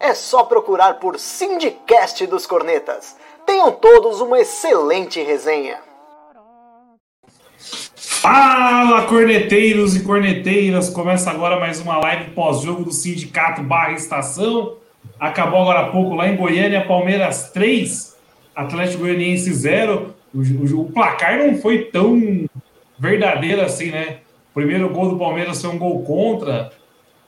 É só procurar por Sindicast dos Cornetas. Tenham todos uma excelente resenha. Fala, corneteiros e corneteiras! Começa agora mais uma live pós-jogo do Sindicato Barra Estação. Acabou agora há pouco lá em Goiânia, Palmeiras 3, Atlético Goianiense 0. O, o, o placar não foi tão verdadeiro assim, né? O primeiro gol do Palmeiras foi um gol contra.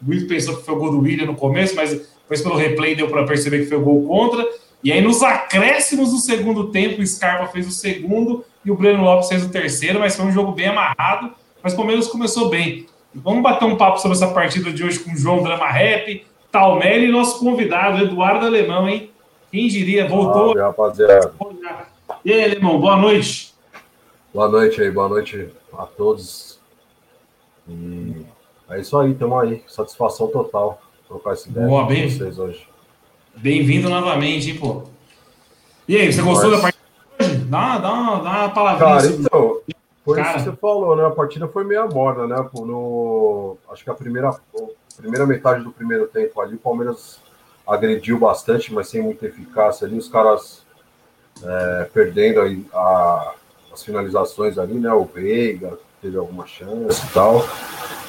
O Luiz pensou que foi o gol do William no começo, mas depois pelo replay deu para perceber que foi o gol contra. E aí, nos acréscimos do segundo tempo, o Scarpa fez o segundo e o Breno Lopes fez o terceiro, mas foi um jogo bem amarrado. Mas o Palmeiras começou bem. vamos bater um papo sobre essa partida de hoje com o João Drama Rap, Talmelli e nosso convidado, Eduardo Alemão, hein? Quem diria? Voltou. Salve, rapaziada. E aí, Alemão, boa noite. Boa noite aí, boa noite a todos. E é isso aí, estamos aí. Satisfação total trocar essa ideia boa, com bem, vocês hoje. Bem-vindo novamente, hein, pô. E aí, você gostou Mas... da partida hoje? Dá, dá, uma, dá uma palavrinha. Cara, então, foi Cara. isso que você falou, né? A partida foi meia morna, né? No, acho que a primeira, a primeira metade do primeiro tempo ali, o Palmeiras agrediu bastante, mas sem muita eficácia ali. Os caras é, perdendo aí a, as finalizações ali, né? O Veiga teve alguma chance e tal.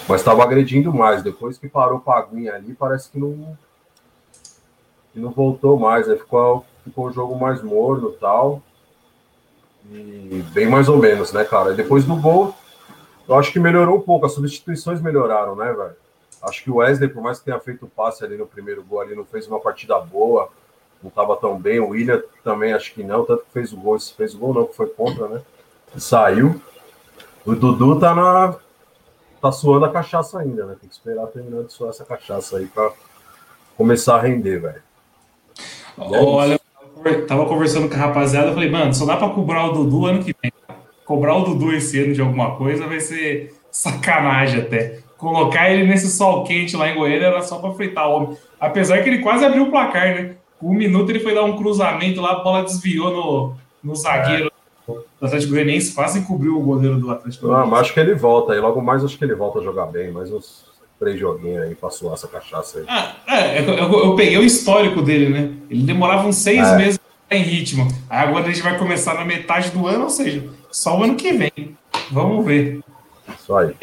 Mas estava agredindo mais. Depois que parou o Paguinha ali, parece que não e não voltou mais, aí ficou, ficou um jogo mais morno tal. E bem mais ou menos, né, cara? E depois do gol, eu acho que melhorou um pouco, as substituições melhoraram, né, velho? Acho que o Wesley, por mais que tenha feito o passe ali no primeiro gol, ali não fez uma partida boa, não estava tão bem. O William também acho que não, tanto que fez o gol, fez o gol não, que foi contra, né? E saiu. O Dudu tá na. tá suando a cachaça ainda, né? Tem que esperar terminar de suar essa cachaça aí para começar a render, velho. Olha, eu tava conversando com a rapaziada, eu falei, mano, só dá pra cobrar o Dudu ano que vem. Cobrar o Dudu esse ano de alguma coisa vai ser sacanagem até. Colocar ele nesse sol quente lá em Goiânia era só pra fritar o homem. Apesar que ele quase abriu o placar, né? Com um minuto ele foi dar um cruzamento lá, a bola desviou no, no zagueiro é. Do Atlético Goianiense, quase encobriu o goleiro do Atlético Goianiense. Ah, mas acho que ele volta aí. Logo mais acho que ele volta a jogar bem, mas uns três joguinhos aí pra suar essa cachaça aí. Ah, é, eu, eu, eu, peguei o histórico dele, né? Ele demorava uns seis é. meses em ritmo. Aí agora a gente vai começar na metade do ano, ou seja, só o ano que vem. Vamos ver. Isso aí.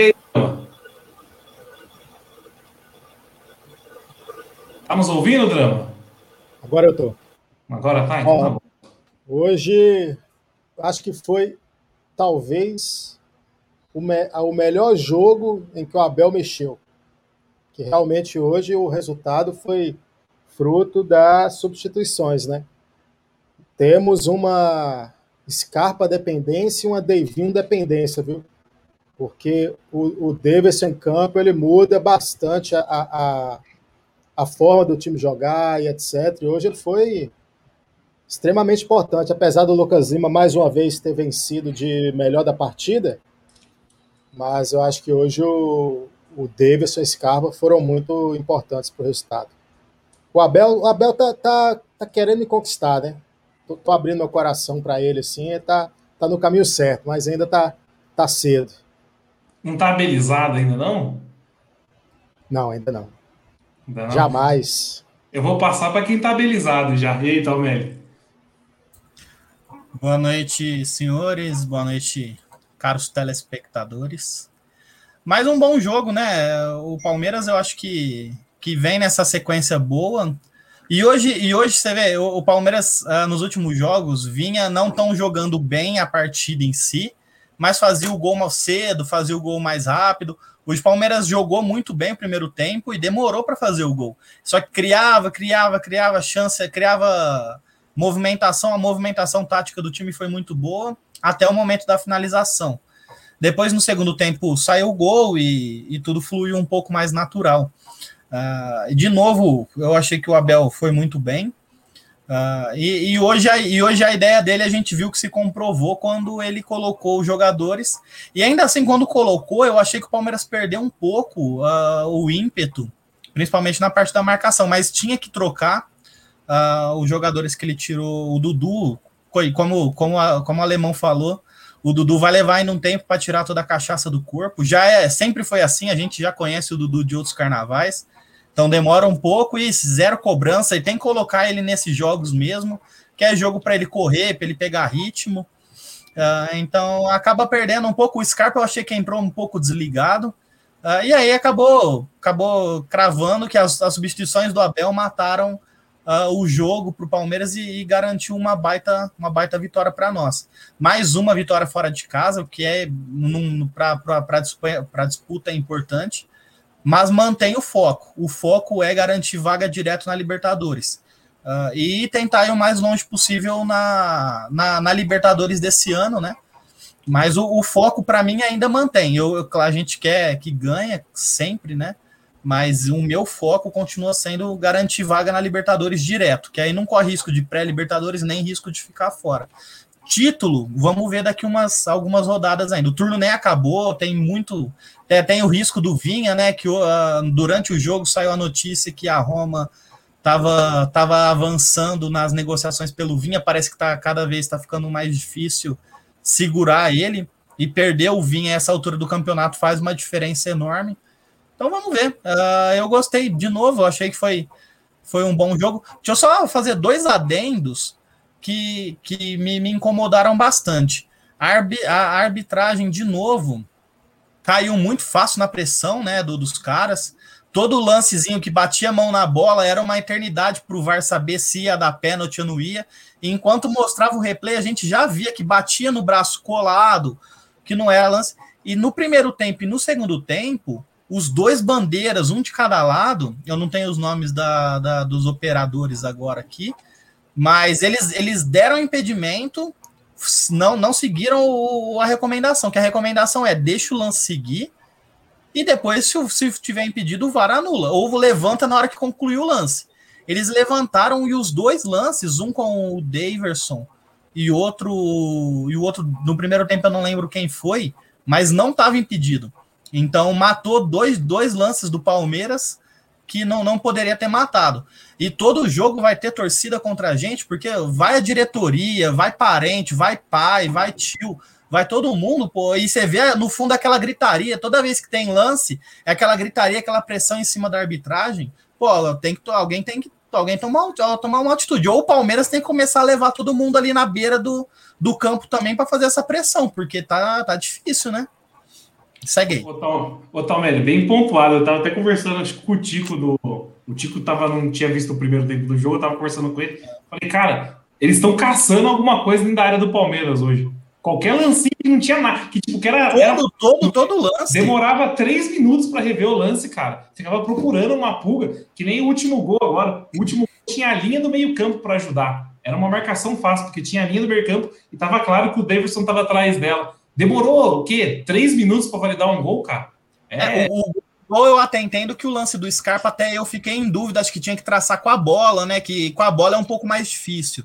Tá nos ouvindo, Drama? Agora eu tô. Agora tá? Então Ó, tá hoje, acho que foi, talvez, o, me o melhor jogo em que o Abel mexeu que realmente hoje o resultado foi fruto das substituições, né? Temos uma Scarpa dependência e uma Devinho dependência, viu? Porque o, o Davis em campo ele muda bastante a, a, a forma do time jogar e etc. E hoje ele foi extremamente importante, apesar do Lucas Lima mais uma vez ter vencido de melhor da partida, mas eu acho que hoje o, o Davidson e o Scarpa foram muito importantes para o resultado. O Abel, o Abel tá, tá, tá querendo me conquistar, né? Tô, tô abrindo meu coração para ele, assim, ele tá, tá no caminho certo, mas ainda tá, tá cedo. Não tá abelizado ainda, não? Não, ainda não. Não? Jamais. Eu vou passar para quem tá abelizado já. E aí, Talmelli? Boa noite, senhores. Boa noite, caros telespectadores. Mais um bom jogo, né? O Palmeiras, eu acho que, que vem nessa sequência boa. E hoje, e hoje você vê, o, o Palmeiras uh, nos últimos jogos vinha não tão jogando bem a partida em si, mas fazia o gol mais cedo, fazia o gol mais rápido. O Palmeiras jogou muito bem o primeiro tempo e demorou para fazer o gol. Só que criava, criava, criava chance, criava movimentação. A movimentação tática do time foi muito boa até o momento da finalização. Depois, no segundo tempo, saiu o gol e, e tudo fluiu um pouco mais natural. Uh, de novo, eu achei que o Abel foi muito bem. Uh, e, e, hoje a, e hoje a ideia dele a gente viu que se comprovou quando ele colocou os jogadores. E ainda assim, quando colocou, eu achei que o Palmeiras perdeu um pouco uh, o ímpeto, principalmente na parte da marcação, mas tinha que trocar uh, os jogadores que ele tirou. O Dudu, como, como, a, como o alemão falou, o Dudu vai levar ainda um tempo para tirar toda a cachaça do corpo. Já é, sempre foi assim, a gente já conhece o Dudu de outros carnavais. Então demora um pouco e zero cobrança, e tem que colocar ele nesses jogos mesmo, que é jogo para ele correr, para ele pegar ritmo. Uh, então acaba perdendo um pouco. O Scarpa eu achei que entrou um pouco desligado. Uh, e aí acabou, acabou cravando que as, as substituições do Abel mataram uh, o jogo para o Palmeiras e, e, garantiu uma baita, uma baita vitória para nós. Mais uma vitória fora de casa, o que é para disputa é importante mas mantém o foco. O foco é garantir vaga direto na Libertadores. Uh, e tentar ir o mais longe possível na, na, na Libertadores desse ano, né? Mas o, o foco para mim ainda mantém. Eu, eu, a gente quer que ganhe sempre, né? Mas o meu foco continua sendo garantir vaga na Libertadores direto, que aí não corre risco de pré-Libertadores nem risco de ficar fora. Título, vamos ver daqui umas algumas rodadas ainda. O turno nem acabou, tem muito. É, tem o risco do Vinha, né? Que uh, durante o jogo saiu a notícia que a Roma estava tava avançando nas negociações pelo Vinha. Parece que tá, cada vez está ficando mais difícil segurar ele. E perder o Vinha a essa altura do campeonato faz uma diferença enorme. Então vamos ver. Uh, eu gostei de novo, eu achei que foi, foi um bom jogo. Deixa eu só fazer dois adendos que, que me, me incomodaram bastante. A, arbi, a arbitragem, de novo, caiu muito fácil na pressão né, do, dos caras. Todo lancezinho que batia a mão na bola era uma eternidade para o VAR saber se ia dar pênalti ou não ia. E enquanto mostrava o replay, a gente já via que batia no braço colado, que não era lance. E no primeiro tempo e no segundo tempo, os dois bandeiras, um de cada lado, eu não tenho os nomes da, da dos operadores agora aqui, mas eles, eles deram impedimento, não, não seguiram o, a recomendação, que a recomendação é deixa o lance seguir e depois, se, se tiver impedido, o VAR anula, ou levanta na hora que concluiu o lance. Eles levantaram e os dois lances, um com o Daverson e outro e o outro no primeiro tempo eu não lembro quem foi, mas não estava impedido. Então matou dois, dois lances do Palmeiras que não, não poderia ter matado. E todo jogo vai ter torcida contra a gente, porque vai a diretoria, vai parente, vai pai, vai tio, vai todo mundo, pô. E você vê no fundo aquela gritaria, toda vez que tem lance, é aquela gritaria, aquela pressão em cima da arbitragem. Pô, tem que, alguém tem que alguém tomar, tomar uma atitude. Ou o Palmeiras tem que começar a levar todo mundo ali na beira do, do campo também para fazer essa pressão, porque tá, tá difícil, né? Segue aí. Ô, Tom, bem pontuado. Eu tava até conversando acho, com o Tico do. O Tico tava, não tinha visto o primeiro tempo do jogo, eu tava conversando com ele. Falei, cara, eles estão caçando alguma coisa dentro da área do Palmeiras hoje. Qualquer lance que não tinha nada. Que, tipo, que era, todo, era, todo, todo lance. Demorava três minutos para rever o lance, cara. Ficava procurando uma pulga, que nem o último gol agora. O último gol tinha a linha do meio-campo para ajudar. Era uma marcação fácil, porque tinha a linha do meio-campo e tava claro que o Davidson estava atrás dela. Demorou o quê? Três minutos para validar um gol, cara? É, é o, gol eu até entendo que o lance do Scarpa, até eu fiquei em dúvida, acho que tinha que traçar com a bola, né? Que com a bola é um pouco mais difícil.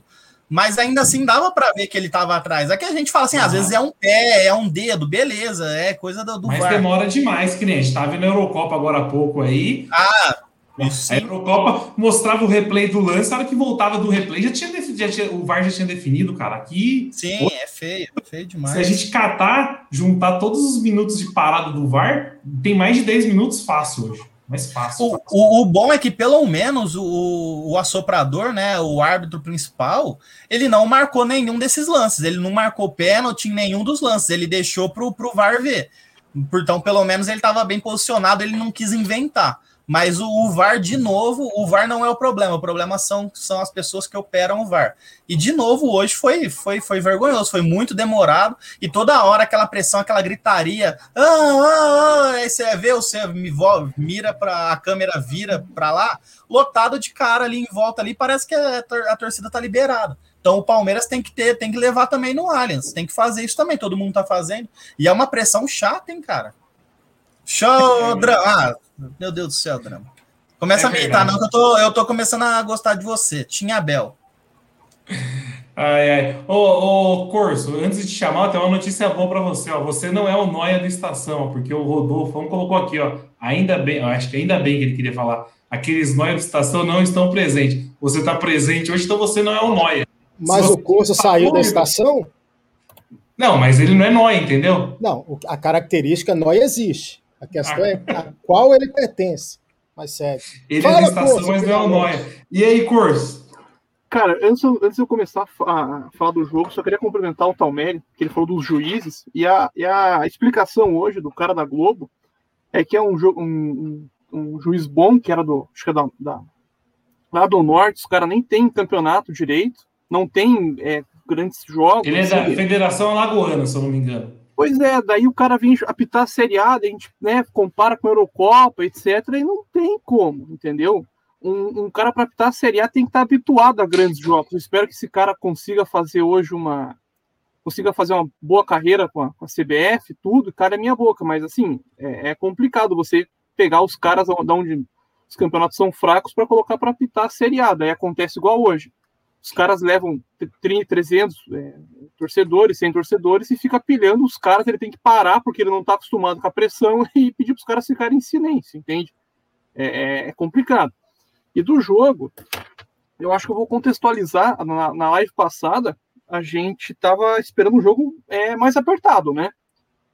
Mas ainda assim dava para ver que ele estava atrás. Aqui a gente fala assim, às vezes é um pé, é um dedo, beleza, é coisa do, do Mas VAR. demora demais, gente tava na Eurocopa agora há pouco aí. Ah, a Eurocopa mostrava o replay do lance, na hora que voltava do replay, já tinha, já tinha, o VAR já tinha definido, cara. Aqui. Sim, é feio, é feio demais. Se a gente catar, juntar todos os minutos de parada do VAR, tem mais de 10 minutos fácil hoje. Mais fácil. O, o, o, bom é que, pelo menos, o, o assoprador, né? O árbitro principal, ele não marcou nenhum desses lances. Ele não marcou pênalti em nenhum dos lances. Ele deixou pro, pro VAR ver. Então, pelo menos, ele estava bem posicionado, ele não quis inventar. Mas o, o, VAR, de novo, o VAR não é o problema. O problema são, são as pessoas que operam o VAR. E, de novo, hoje foi, foi, foi vergonhoso, foi muito demorado. E toda hora aquela pressão, aquela gritaria. Ah, ah, ah, aí você vê, você mira para a câmera, vira para lá, lotado de cara ali em volta ali. Parece que a, a torcida tá liberada. Então o Palmeiras tem que ter, tem que levar também no Allianz, tem que fazer isso também, todo mundo tá fazendo. E é uma pressão chata, hein, cara. Show. Ah, meu Deus do céu, drama. Começa é a militar, não, que eu tô, eu tô começando a gostar de você. Tinha Abel. Ai, ai. Ô, ô, Corso, antes de te chamar, tem uma notícia boa para você. Ó. Você não é o Noia da estação, porque o Rodolfo colocou aqui, ó. Ainda bem, acho que ainda bem que ele queria falar. Aqueles Noia da estação não estão presentes. Você está presente hoje, então você não é o Noia. Mas o Corso tá saiu da estação? Não, mas ele não é Noia, entendeu? Não, a característica Noia existe. A questão é a qual ele pertence. Mas sério. Ele Fala, é da estação, mas não é o Noia. E aí, Corso? Cara, antes, antes de eu começar a, falar do jogo, só queria cumprimentar o Talmeri, que ele falou dos juízes, e a, e a explicação hoje do cara da Globo é que é um, um, um juiz bom, que era do, acho que é da, da, lá do Norte, os caras nem tem campeonato direito, não tem é, grandes jogos. Ele é da assim. Federação Alagoana, se eu não me engano. Pois é, daí o cara vem apitar a Série A, a gente né, compara com a Eurocopa, etc., e não tem como, entendeu? um, um cara para apitar a Série A tem que estar tá habituado a grandes jogos. Eu espero que esse cara consiga fazer hoje uma consiga fazer uma boa carreira com a, com a CBF, tudo, cara é minha boca, mas assim, é, é complicado você pegar os caras da onde os campeonatos são fracos para colocar para apitar a Série A, daí acontece igual hoje. Os caras levam 30, 300 é, torcedores, 100 torcedores e fica pilhando os caras, ele tem que parar porque ele não está acostumado com a pressão e pedir para os caras ficarem em silêncio, entende? É, é, é complicado. E do jogo, eu acho que eu vou contextualizar. Na, na live passada, a gente estava esperando um jogo é, mais apertado, né?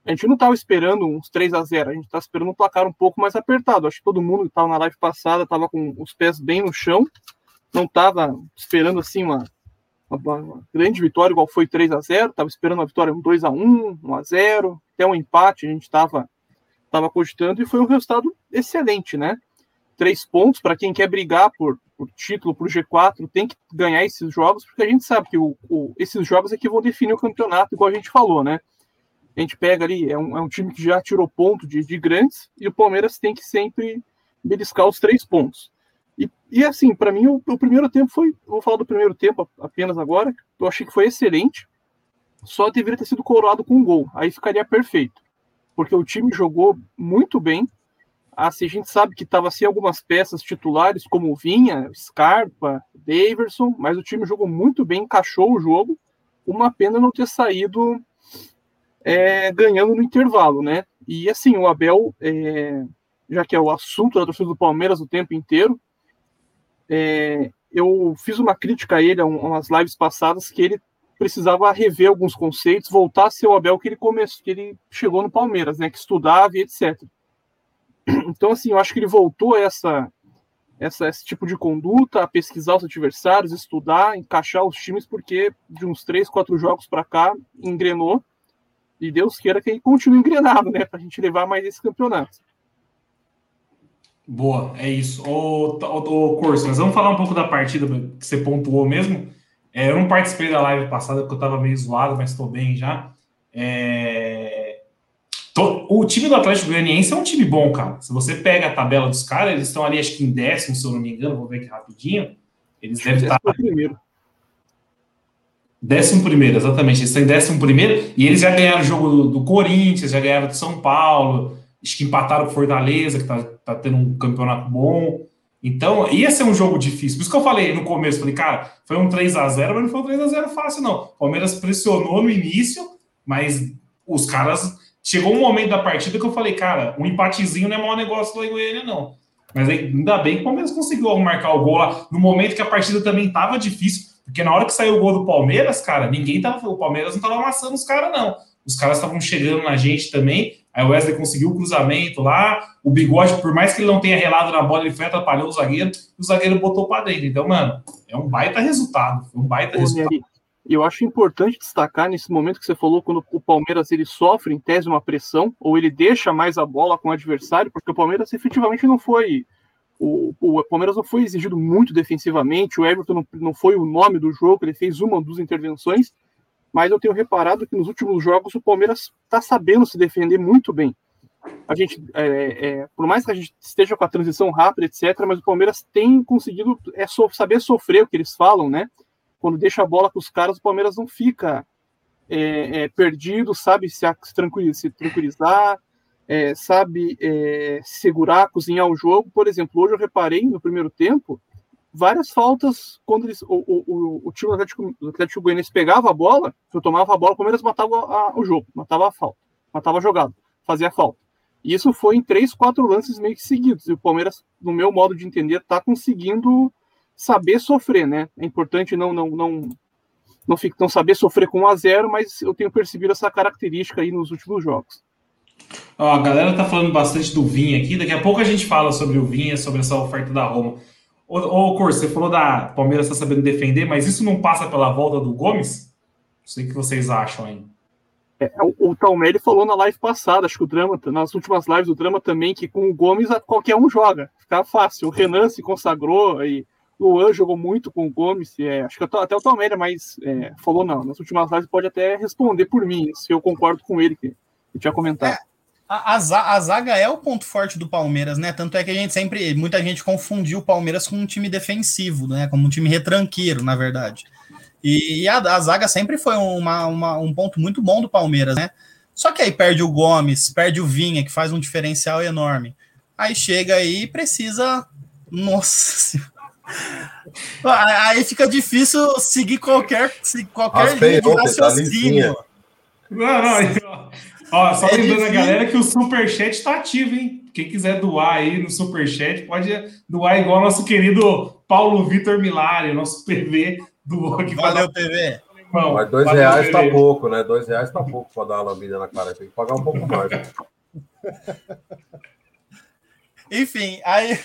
A gente não estava esperando uns 3 a 0 a gente estava esperando um placar um pouco mais apertado. Acho que todo mundo que estava na live passada estava com os pés bem no chão, não estava esperando assim uma, uma, uma, grande vitória, igual foi 3 a 0 estava esperando uma vitória 2 a 1 1 a 0 até um empate a gente estava tava cogitando e foi um resultado excelente, né? três pontos para quem quer brigar por, por, título, por G4, tem que ganhar esses jogos, porque a gente sabe que o, o, esses jogos é que vão definir o campeonato, igual a gente falou, né? A gente pega ali, é um, é um time que já tirou ponto de, de grandes, e o Palmeiras tem que sempre beliscar os três pontos. E, assim, para mim, o, o, primeiro tempo foi. Vou falar do primeiro tempo apenas agora. Eu achei que foi excelente. Só deveria ter sido coroado com um gol. Aí ficaria perfeito. Porque o time jogou muito bem. Assim, a gente sabe que estava sem algumas peças titulares, como Vinha, Scarpa, Daverson, mas o time jogou muito bem, encaixou o jogo. Uma pena não ter saído é, ganhando no intervalo, né? E assim, o Abel, é, já que é o assunto da torcida do Palmeiras o tempo inteiro, é, eu fiz uma crítica a ele a umas lives passadas que ele precisava rever alguns conceitos, voltar a ser o Abel que ele começou, que ele chegou no Palmeiras, né? Que estudava e etc. Então, assim, eu acho que ele voltou a essa, essa, esse tipo de conduta, a pesquisar os adversários, estudar, encaixar os times, porque de uns três, quatro jogos para cá, engrenou. E Deus queira que ele continue engrenado, né? Para a gente levar mais esse campeonato. Boa, é isso. Ô, ô, ô Corso, mas vamos falar um pouco da partida que você pontuou mesmo. É, eu não participei da live passada porque eu estava meio zoado, mas estou bem já. É, o time do Atlético Goianiense é um time bom, cara. Se você pega a tabela dos caras, eles estão ali, acho que em décimo, se eu não me engano, vou ver aqui rapidinho. Eles devem estar. Primeiro. Décimo primeiro, exatamente. Eles estão em décimo primeiro e eles já ganharam o jogo do, do, Corinthians, já ganharam do São Paulo, acho que empataram com Fortaleza, que está tá tendo um campeonato bom. Então, ia ser um jogo difícil. Por isso que eu falei no começo, falei, cara, foi um 3 a 0 mas não foi um 3 a 0 fácil, não. O Palmeiras pressionou no início, mas os caras Chegou um momento da partida que eu falei, cara, um empatezinho não é mau negócio lá em Goiânia, não. Mas ainda bem que o Palmeiras conseguiu marcar o gol lá, no momento que a partida também estava difícil, porque na hora que saiu o gol do Palmeiras, cara, ninguém tava. O Palmeiras não estava amassando os caras, não. Os caras estavam chegando na gente também. Aí o Wesley conseguiu o cruzamento lá. O bigode, por mais que ele não tenha relado na bola, ele foi atrapalhou o zagueiro, e o zagueiro botou para dentro. Então, mano, é um baita resultado. Foi um baita Ô, resultado. E eu acho importante destacar nesse momento que você falou, quando o Palmeiras ele sofre em tese uma pressão, ou ele deixa mais a bola com o adversário, porque o Palmeiras efetivamente não foi. O, o Palmeiras não foi exigido muito defensivamente, o Everton não, não foi o nome do jogo, ele fez uma ou duas intervenções, mas eu tenho reparado que nos últimos jogos o Palmeiras está sabendo se defender muito bem. A gente, é, é, por mais que a gente esteja com a transição rápida, etc., mas o Palmeiras tem conseguido é, so, saber sofrer o que eles falam, né? quando deixa a bola com os caras, o Palmeiras não fica é, é, perdido, sabe se, se, tranquilizar, se tranquilizar é, sabe é, segurar, cozinhar o jogo. Por exemplo, hoje eu reparei no primeiro tempo, várias faltas quando eles, o, o, o, time do Atlético, do Atlético Goianiense pegava a bola, eu tomava a bola, o Palmeiras matava a, o jogo, matava a falta, matava a jogada, fazia a falta. E isso foi em três, quatro lances meio que seguidos. E o Palmeiras, no meu modo de entender, está conseguindo saber sofrer, né? É importante não não não não, fica, não saber sofrer com 1 a 0 mas eu tenho percebido essa característica aí nos últimos jogos. Ó, a galera tá falando bastante do Vinha aqui. Daqui a pouco a gente fala sobre o Vinha, sobre essa oferta da Roma. Ô, ô Cor, você falou da Palmeiras está sabendo defender, mas isso não passa pela volta do Gomes? Não sei o que vocês acham aí. É, o, o Talmelli falou na live passada, acho que o Drama, nas últimas lives do Drama também, que com o Gomes qualquer um joga, fica fácil. O Renan se consagrou e o Luan jogou muito com o Gomes, é, acho que até o Talmelli, mas é, falou não. Nas últimas lives pode até responder por mim, se eu concordo com ele, que eu tinha comentado. A, a, zaga é o ponto forte do Palmeiras, né? Tanto é que a gente sempre, muita gente confundiu o Palmeiras com um time defensivo, né? Como um time retranqueiro, na verdade. E, e a, a, zaga sempre foi uma, uma, um ponto muito bom do Palmeiras, né? Só que aí perde o Gomes, perde o Vinha, que faz um diferencial enorme. Aí chega aí e precisa. Nossa Aí fica difícil seguir qualquer, qualquer linha de tá raciocínio. Não, não, Ó, só é lembrando difícil. a galera que o Superchat está ativo, hein? Quem quiser doar aí no Superchat, pode doar igual nosso querido Paulo Vitor Milari, nosso PV do aqui. Valeu, PV. Irmão, Mas dois Valeu, reais PV. tá pouco, né? Dois reais tá pouco para dar uma lambida na cara. Tem que pagar um pouco mais. Enfim, aí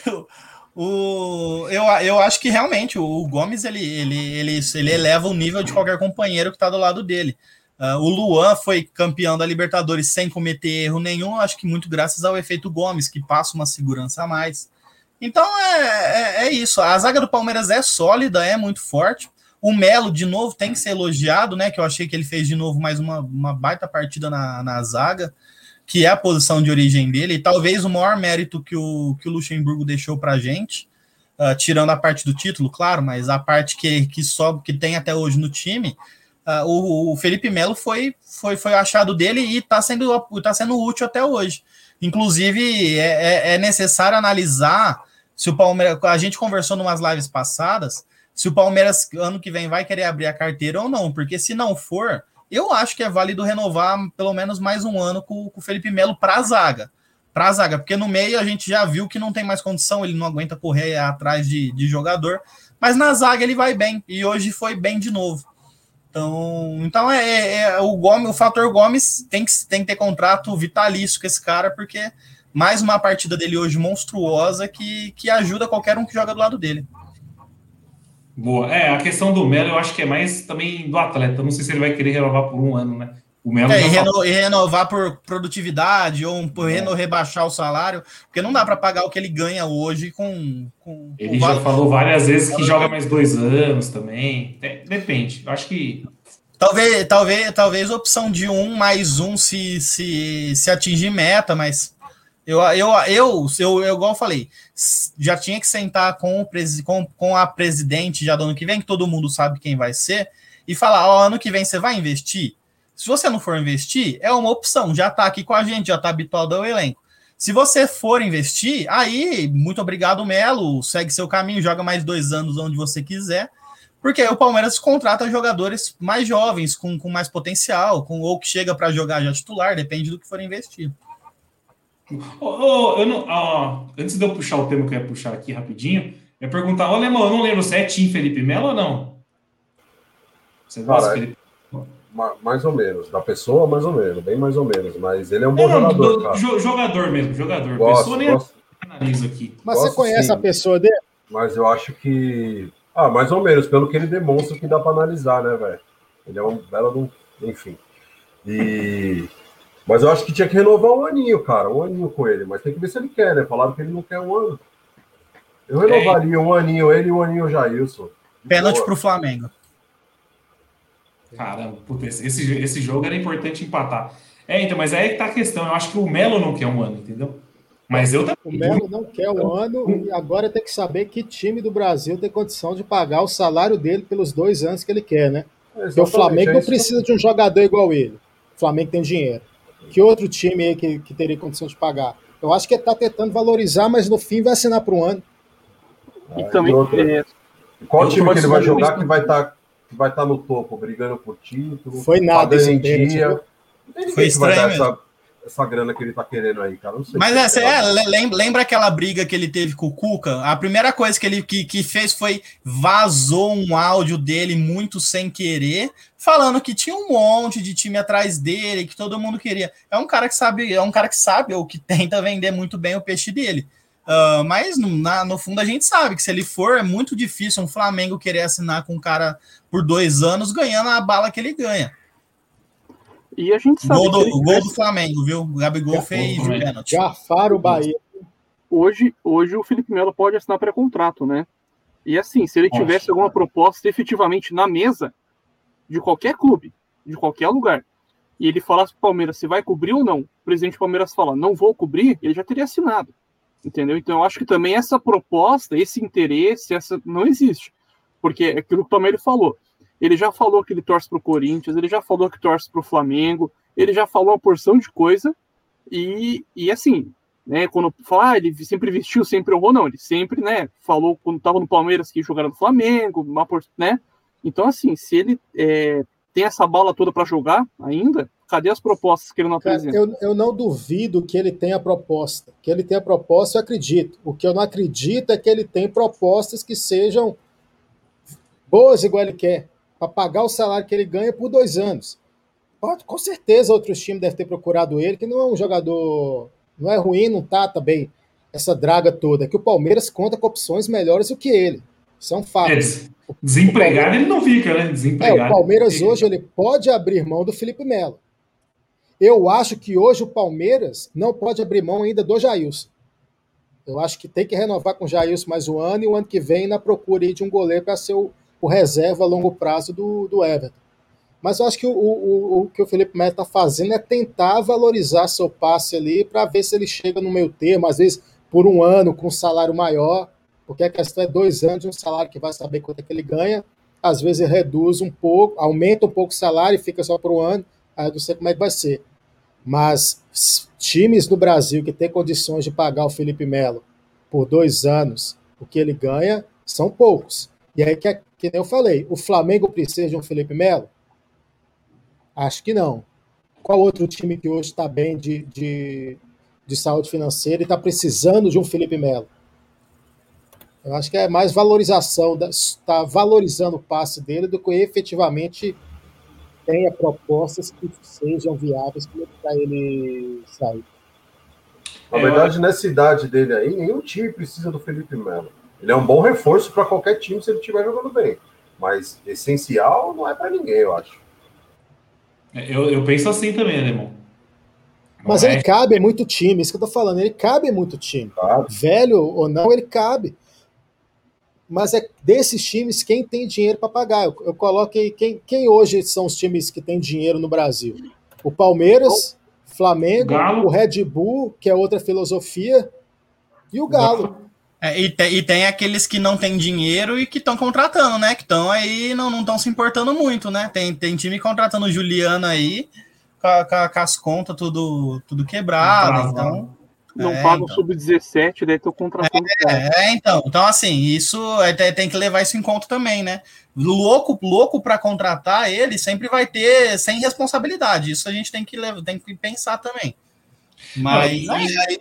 o, eu, eu acho que realmente o Gomes ele, ele, ele, ele eleva o nível de qualquer companheiro que está do lado dele. Uh, o Luan foi campeão da Libertadores sem cometer erro nenhum, acho que muito graças ao efeito Gomes, que passa uma segurança a mais. Então é, é, é, isso. A zaga do Palmeiras é sólida, é muito forte. O Melo, de novo, tem que ser elogiado, né? Que eu achei que ele fez de novo mais uma, uma baita partida na, na zaga, que é a posição de origem dele. E talvez o maior mérito que o, que o Luxemburgo deixou pra gente, uh, tirando a parte do título, claro, mas a parte que, que sobe, que tem até hoje no time, Uh, o, o, Felipe Melo foi, foi, foi achado dele e está sendo, tá sendo útil até hoje. Inclusive, é, é, é, necessário analisar se o Palmeiras. A gente conversou em umas lives passadas se o Palmeiras ano que vem vai querer abrir a carteira ou não, porque se não for, eu acho que é válido renovar pelo menos mais um ano com, com o Felipe Melo para a zaga. Para a zaga, porque no meio a gente já viu que não tem mais condição, ele não aguenta correr atrás de, de jogador, mas na zaga ele vai bem, e hoje foi bem de novo. Então, então é, é, é, o Gomes, o fator Gomes tem que, tem que ter contrato vitalício com esse cara, porque mais uma partida dele hoje monstruosa que, que ajuda qualquer um que joga do lado dele. Boa. É, a questão do Melo eu acho que é mais também do atleta. Não sei se ele vai querer renovar por um ano, né? O Melo é, e, reno, e, renovar por produtividade ou por é. rebaixar o salário, porque não dá para pagar o que ele ganha hoje com. com ele com já valor. falou várias vezes que joga mais dois anos também. Depende. Eu acho que. Talvez, talvez, talvez opção de um mais um se, se, se atingir meta, mas eu, eu, eu, eu, eu, igual eu falei, já tinha que sentar com, o presi, com, com a presidente já do ano que vem, que todo mundo sabe quem vai ser, e falar: ó, ano que vem você vai investir? Se você não for investir, é uma opção, já está aqui com a gente, já está habituado ao elenco. Se você for investir, aí, muito obrigado, Melo, segue seu caminho, joga mais dois anos onde você quiser, porque aí o Palmeiras contrata jogadores mais jovens, com, com mais potencial, com ou que chega para jogar já titular, depende do que for investir. Oh, oh, eu não, oh, antes de eu puxar o tema que eu ia puxar aqui rapidinho, eu ia perguntar, olha, eu não lembro, você é Tim Felipe Melo ou não? Você gosta Felipe mais ou menos. Da pessoa, mais ou menos. Bem mais ou menos. Mas ele é um bom é, jogador. Do, cara. Jogador mesmo, jogador. Gosto, pessoa nem gosto. analiso aqui. Mas gosto, você conhece sim. a pessoa dele? Mas eu acho que. Ah, mais ou menos, pelo que ele demonstra que dá para analisar, né, velho? Ele é um belo. Enfim. E. Mas eu acho que tinha que renovar um aninho, cara. Um aninho com ele. Mas tem que ver se ele quer, né? Falaram que ele não quer um ano. Eu renovaria é. um aninho ele e um aninho o Jailson. Pênalti pro Flamengo. Caramba, puta, esse, esse jogo era importante empatar. É, então, mas aí que tá a questão. Eu acho que o Melo não quer um ano, entendeu? Mas eu também. O Melo não quer um ano e agora tem que saber que time do Brasil tem condição de pagar o salário dele pelos dois anos que ele quer, né? Porque o Flamengo é não precisa de um jogador igual ele. O Flamengo tem dinheiro. Que outro time aí que, que teria condição de pagar? Eu acho que ele tá tentando valorizar, mas no fim vai assinar por um ano. E também, é, Qual time que ele vai jogar que vai estar tá, que vai estar tá no topo, brigando por título? Foi nada esse dia. Foi estranho. Essa, essa grana que ele tá querendo aí, cara. Mas é, é, lembra aquela briga que ele teve com o Cuca? A primeira coisa que ele que, que fez foi vazou um áudio dele muito sem querer, falando que tinha um monte de time atrás dele, que todo mundo queria. É um cara que sabe, é um cara que sabe ou que tenta vender muito bem o peixe dele. Uh, mas no, na, no fundo a gente sabe que se ele for, é muito difícil um Flamengo querer assinar com um cara por dois anos ganhando a bala que ele ganha. E a gente sabe. Gol do, gol do Flamengo, viu? O Gabigol Já fez o pênalti. Jafar, o Bahia. Hoje, hoje o Felipe Melo pode assinar pré-contrato, né? E assim, se ele tivesse Nossa. alguma proposta efetivamente na mesa de qualquer clube, de qualquer lugar, e ele falasse pro Palmeiras se vai cobrir ou não, o presidente do Palmeiras fala, não vou cobrir, ele já teria assinado. Entendeu? Então eu acho que também essa proposta, esse interesse, essa não existe. Porque é aquilo que o Palmeiras falou. Ele já falou que ele torce para o Corinthians, ele já falou que torce para o Flamengo, ele já falou uma porção de coisa. E, e assim, né, quando falar, ah, ele sempre vestiu, sempre honrou, não, ele sempre, né, falou quando estava no Palmeiras que jogaram no Flamengo, uma, né? Então, assim, se ele é, tem essa bala toda para jogar ainda, cadê as propostas que ele não apresenta? Eu, eu não duvido que ele tenha proposta. Que ele tenha proposta, eu acredito. O que eu não acredito é que ele tem propostas que sejam boas igual ele quer para pagar o salário que ele ganha por dois anos. Pode, com certeza outros times devem ter procurado ele, que não é um jogador. Não é ruim, não tá também essa draga toda. É que o Palmeiras conta com opções melhores do que ele. São fatos. Desempregado ele não fica, né? Desempregado. É, o Palmeiras hoje ele pode abrir mão do Felipe Melo. Eu acho que hoje o Palmeiras não pode abrir mão ainda do Jailson. Eu acho que tem que renovar com o Jailson mais um ano e o ano que vem na procura de um goleiro para ser o, o reserva a longo prazo do, do Everton. Mas eu acho que o, o, o que o Felipe Melo está fazendo é tentar valorizar seu passe ali para ver se ele chega no meio termo, às vezes por um ano com um salário maior, porque a questão é dois anos um salário que vai saber quanto é que ele ganha. Às vezes reduz um pouco, aumenta um pouco o salário e fica só por um ano, aí eu não sei como é que vai ser. Mas times no Brasil que têm condições de pagar o Felipe Melo por dois anos o que ele ganha são poucos. E aí, que, que nem eu falei, o Flamengo precisa de um Felipe Melo? Acho que não. Qual outro time que hoje está bem de, de, de, saúde financeira e está precisando de um Felipe Melo? Eu acho que é mais valorização, está valorizando o passe dele do que efetivamente tenha propostas que sejam viáveis para ele sair. Na verdade, nessa idade dele aí, nenhum time precisa do Felipe Melo. Ele é um bom reforço para qualquer time se ele estiver jogando bem. Mas essencial não é para ninguém, eu acho. É, eu, eu penso assim também, Alemão. Mas é. ele cabe em muito time, isso que eu tô falando, ele cabe em muito time. Claro. Velho ou não, ele cabe. Mas é desses times quem tem dinheiro para pagar. Eu, eu coloquei quem, quem hoje são os times que têm dinheiro no Brasil? O Palmeiras, Flamengo, Galo. o Red Bull, que é outra filosofia, e o Galo. É, e, te, e, tem aqueles que não têm dinheiro e que estão contratando, né? Que estão aí não estão se importando muito, né? Tem, tem time contratando Juliana aí com, com, com as contas tudo, tudo quebrado. então. Não é, pagam então. sub-17, daí estão contratando. É, é, então. Então, assim, isso é, tem que levar isso em conta também, né? Louco, louco para contratar ele sempre vai ter sem responsabilidade. Isso a gente tem que, levar, tem que pensar também. Mas. Mas aí,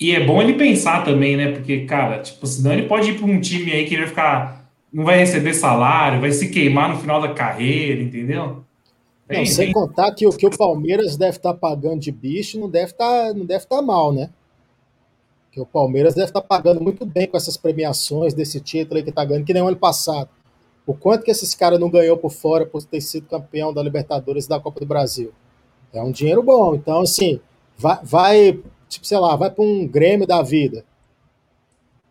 e é bom ele pensar também, né? Porque, cara, tipo, senão ele pode ir para um time aí que ele vai ficar. Não vai receber salário, vai se queimar no final da carreira, entendeu? Não, sem contar que o que o Palmeiras deve estar tá pagando de bicho não deve estar tá, não deve estar tá mal, né? Que o Palmeiras deve estar tá pagando muito bem com essas premiações desse título aí que está ganhando, que nem o ano passado. O quanto que esses caras não ganhou por fora por ter sido campeão da Libertadores e da Copa do Brasil? É um dinheiro bom. Então, assim, vai, vai tipo, sei lá, vai para um Grêmio da vida,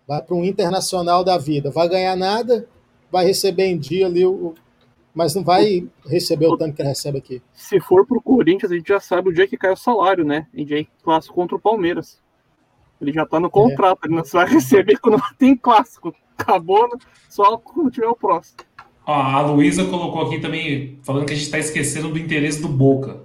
vai para um Internacional da vida, vai ganhar nada, vai receber em dia ali o. Mas não vai receber o tanto que recebe aqui. Se for para o Corinthians, a gente já sabe o dia que cai o salário, né? Em dia clássico contra o Palmeiras. Ele já está no contrato, é. ele não vai receber quando tem clássico. Acabou, né? só quando tiver o próximo. a Luísa colocou aqui também, falando que a gente está esquecendo do interesse do Boca.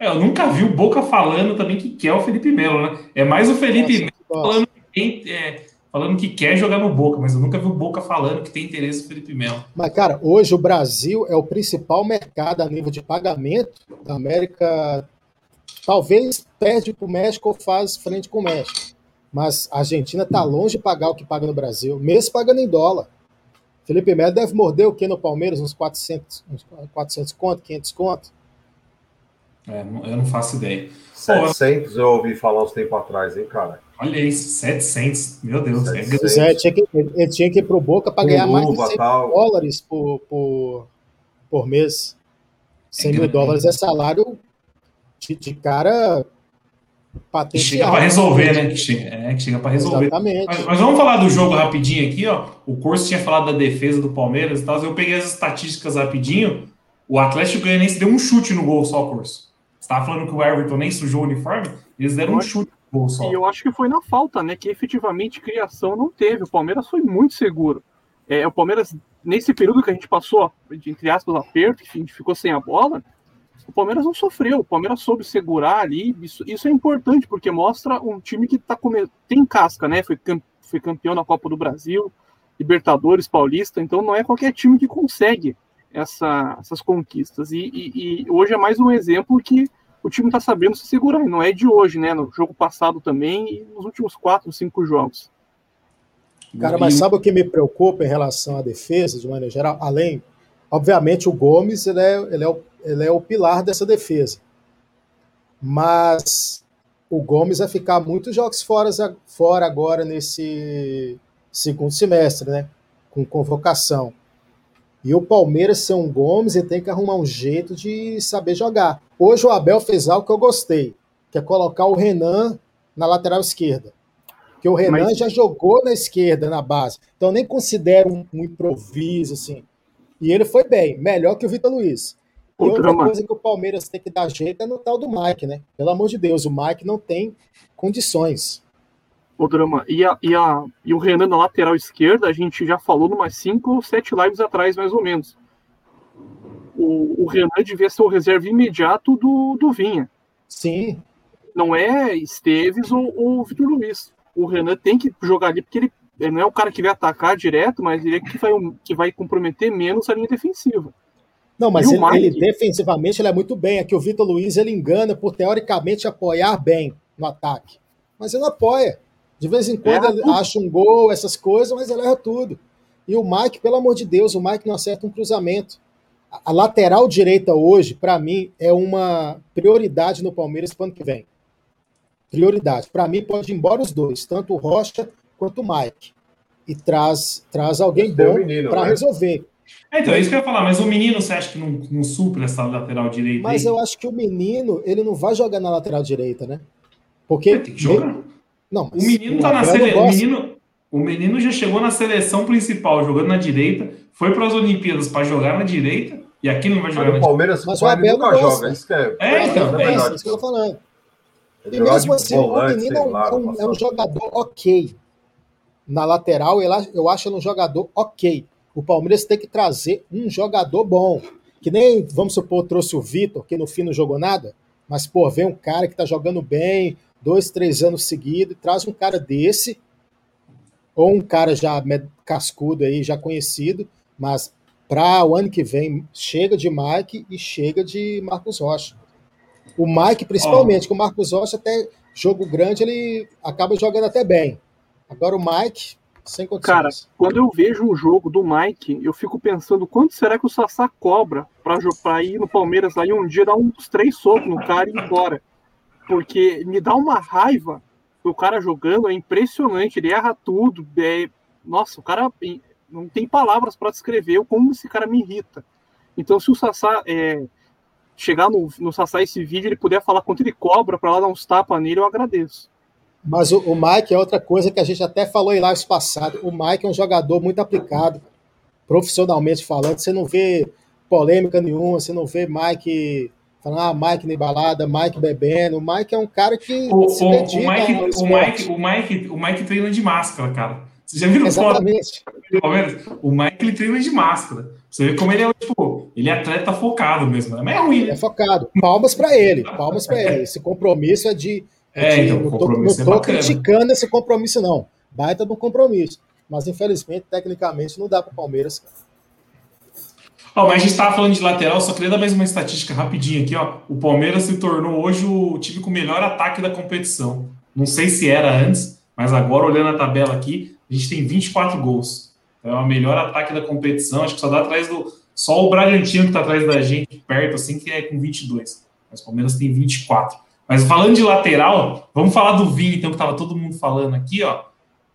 É, eu nunca vi o Boca falando também que quer o Felipe Melo, né? É mais o Felipe Nossa, Melo falando que, é, falando que quer jogar no Boca, mas eu nunca vi o Boca falando que tem interesse no Felipe Melo. Mas, cara, hoje o Brasil é o principal mercado a nível de pagamento da América. Talvez perde para o México ou faz frente com o México. Mas a Argentina está longe de pagar o que paga no Brasil, mesmo pagando em dólar. Felipe Melo deve morder o que no Palmeiras? Uns 400, uns 400 conto, 500 conto? É, eu não faço ideia. 700 Pô, eu ouvi falar uns tempo atrás, hein, cara? Olha isso, 700. Meu Deus. 700. É, tinha que, ele tinha que ir pro Boca para ganhar mais de 100 tal. dólares por, por, por mês. 100 é mil dólares é salário de, de cara que chega para resolver, né? Que chega, é, que chega para resolver. Exatamente. Mas, mas, vamos falar do jogo rapidinho aqui, ó. O curso tinha falado da defesa do Palmeiras e tal. Eu peguei as estatísticas rapidinho. O Atlético Goianiense deu um chute no gol só, curso. Você estava falando que o Everton nem sujou o uniforme? Eles deram um chute no gol só. E eu acho que foi na falta, né? Que efetivamente criação não teve. O Palmeiras foi muito seguro. É, o Palmeiras, nesse período que a gente passou, entre aspas, aperto, que ficou sem a bola, o Palmeiras não sofreu, o Palmeiras soube segurar ali. Isso, isso é importante, porque mostra um time que tá come... tem casca, né? Foi, foi campeão na Copa do Brasil, Libertadores, Paulista, então não é qualquer time que consegue essa, essas conquistas. E, e, e, hoje é mais um exemplo que o time está sabendo se segurar, e não é de hoje, né? No jogo passado também e nos últimos quatro, cinco jogos. Cara, mas sabe o que me preocupa em relação à defesa, de maneira geral? Além, obviamente, o Gomes ele é, ele é o ele é o pilar dessa defesa. Mas o Gomes vai ficar muitos jogos fora, fora agora nesse segundo semestre, né? Com convocação. E o Palmeiras um Gomes ele tem que arrumar um jeito de saber jogar. Hoje o Abel fez algo que eu gostei, que é colocar o Renan na lateral esquerda. Porque o Renan Mas... já jogou na esquerda, na base. Então nem considero um, um improviso, assim. E ele foi bem, melhor que o Vitor Luiz. E outra drama. coisa que o Palmeiras tem que dar jeito é no tal do Mike, né? Pelo amor de Deus, o Mike não tem condições. O drama. E, a, e, a, e o Renan na lateral esquerda, a gente já falou numas 5 ou 7 lives atrás, mais ou menos. O, o Renan devia ser o reserva imediato do, do Vinha. Sim. Não é Esteves ou, ou Vitor Luiz. O Renan tem que jogar ali porque ele, ele não é o cara que vai atacar direto, mas ele é que vai, que vai comprometer menos a linha defensiva. Não, mas ele, Mike... ele, defensivamente ele é muito bem. Aqui o Vitor Luiz ele engana por teoricamente apoiar bem no ataque. Mas ele não apoia. De vez em quando ele acha um gol, essas coisas, mas ele erra tudo. E o Mike, pelo amor de Deus, o Mike não acerta um cruzamento. A lateral direita hoje, para mim, é uma prioridade no Palmeiras para o ano que vem. Prioridade. Para mim, pode ir embora os dois, tanto o Rocha quanto o Mike. E traz, traz alguém bom para né? resolver. É, então, é isso que eu ia falar, mas o menino você acha que não, não supre essa lateral direita? Mas aí? eu acho que o menino, ele não vai jogar na lateral direita, né? Porque. Ele tem que jogar. Não, o menino tá na seleção. O menino, o menino já chegou na seleção principal jogando na direita, foi para as Olimpíadas para jogar na direita, e aqui não vai jogar mas na Palmeiras, Mas o Abel nunca joga, isso que é. É, então, é, isso, isso que eu tô falando. e mesmo assim, o menino é um, é um jogador ok. Na lateral, eu acho ele um jogador ok o Palmeiras tem que trazer um jogador bom. Que nem, vamos supor, trouxe o Vitor, que no fim não jogou nada, mas, pô, vem um cara que tá jogando bem, dois, três anos seguidos, traz um cara desse, ou um cara já cascudo aí, já conhecido, mas para o ano que vem chega de Mike e chega de Marcos Rocha. O Mike, principalmente, oh. que o Marcos Rocha, até jogo grande, ele acaba jogando até bem. Agora o Mike, sem condições. Cara, quando eu vejo um jogo do Mike, eu fico pensando quanto será que o Sassá cobra pra ir no Palmeiras aí um dia dar uns três socos no cara e ir embora. Porque me dá uma raiva o cara jogando, é impressionante, ele erra tudo. É... Nossa, o cara não tem palavras para descrever como esse cara me irrita. Então, se o Sassá é, chegar no, no Sassá esse vídeo, ele puder falar quanto ele cobra para lá dar uns tapas nele, eu agradeço. Mas o, o, Mike é outra coisa que a gente até falou em lives passadas. O Mike é um jogador muito aplicado, profissionalmente falando. Você não vê polêmica nenhuma, você não vê Mike falando, ah, Mike na balada, Mike bebendo. O Mike é um cara que o, o Mike, o Mike, o Mike, o Mike treina de máscara, cara. Você já viu Exatamente. Foto? O Mike ele treina de máscara. Você vê como ele é, tipo, ele é atleta focado mesmo. É ruim. Né? É focado. Palmas para ele, palmas para ele. Esse compromisso é de é, então, não tô, não tô é criticando esse compromisso, não. baita do compromisso. Mas infelizmente, tecnicamente, não dá para o Palmeiras. Oh, mas a gente estava falando de lateral, só queria dar mais uma estatística rapidinho aqui. Ó. O Palmeiras se tornou hoje o time com o melhor ataque da competição. Não sei se era antes, mas agora, olhando a tabela aqui, a gente tem 24 gols. É o melhor ataque da competição. Acho que só dá atrás do. Só o Bragantino que está atrás da gente, perto, assim, que é com 22. Mas o Palmeiras tem 24. Mas falando de lateral, vamos falar do Vini, então, que estava todo mundo falando aqui, ó.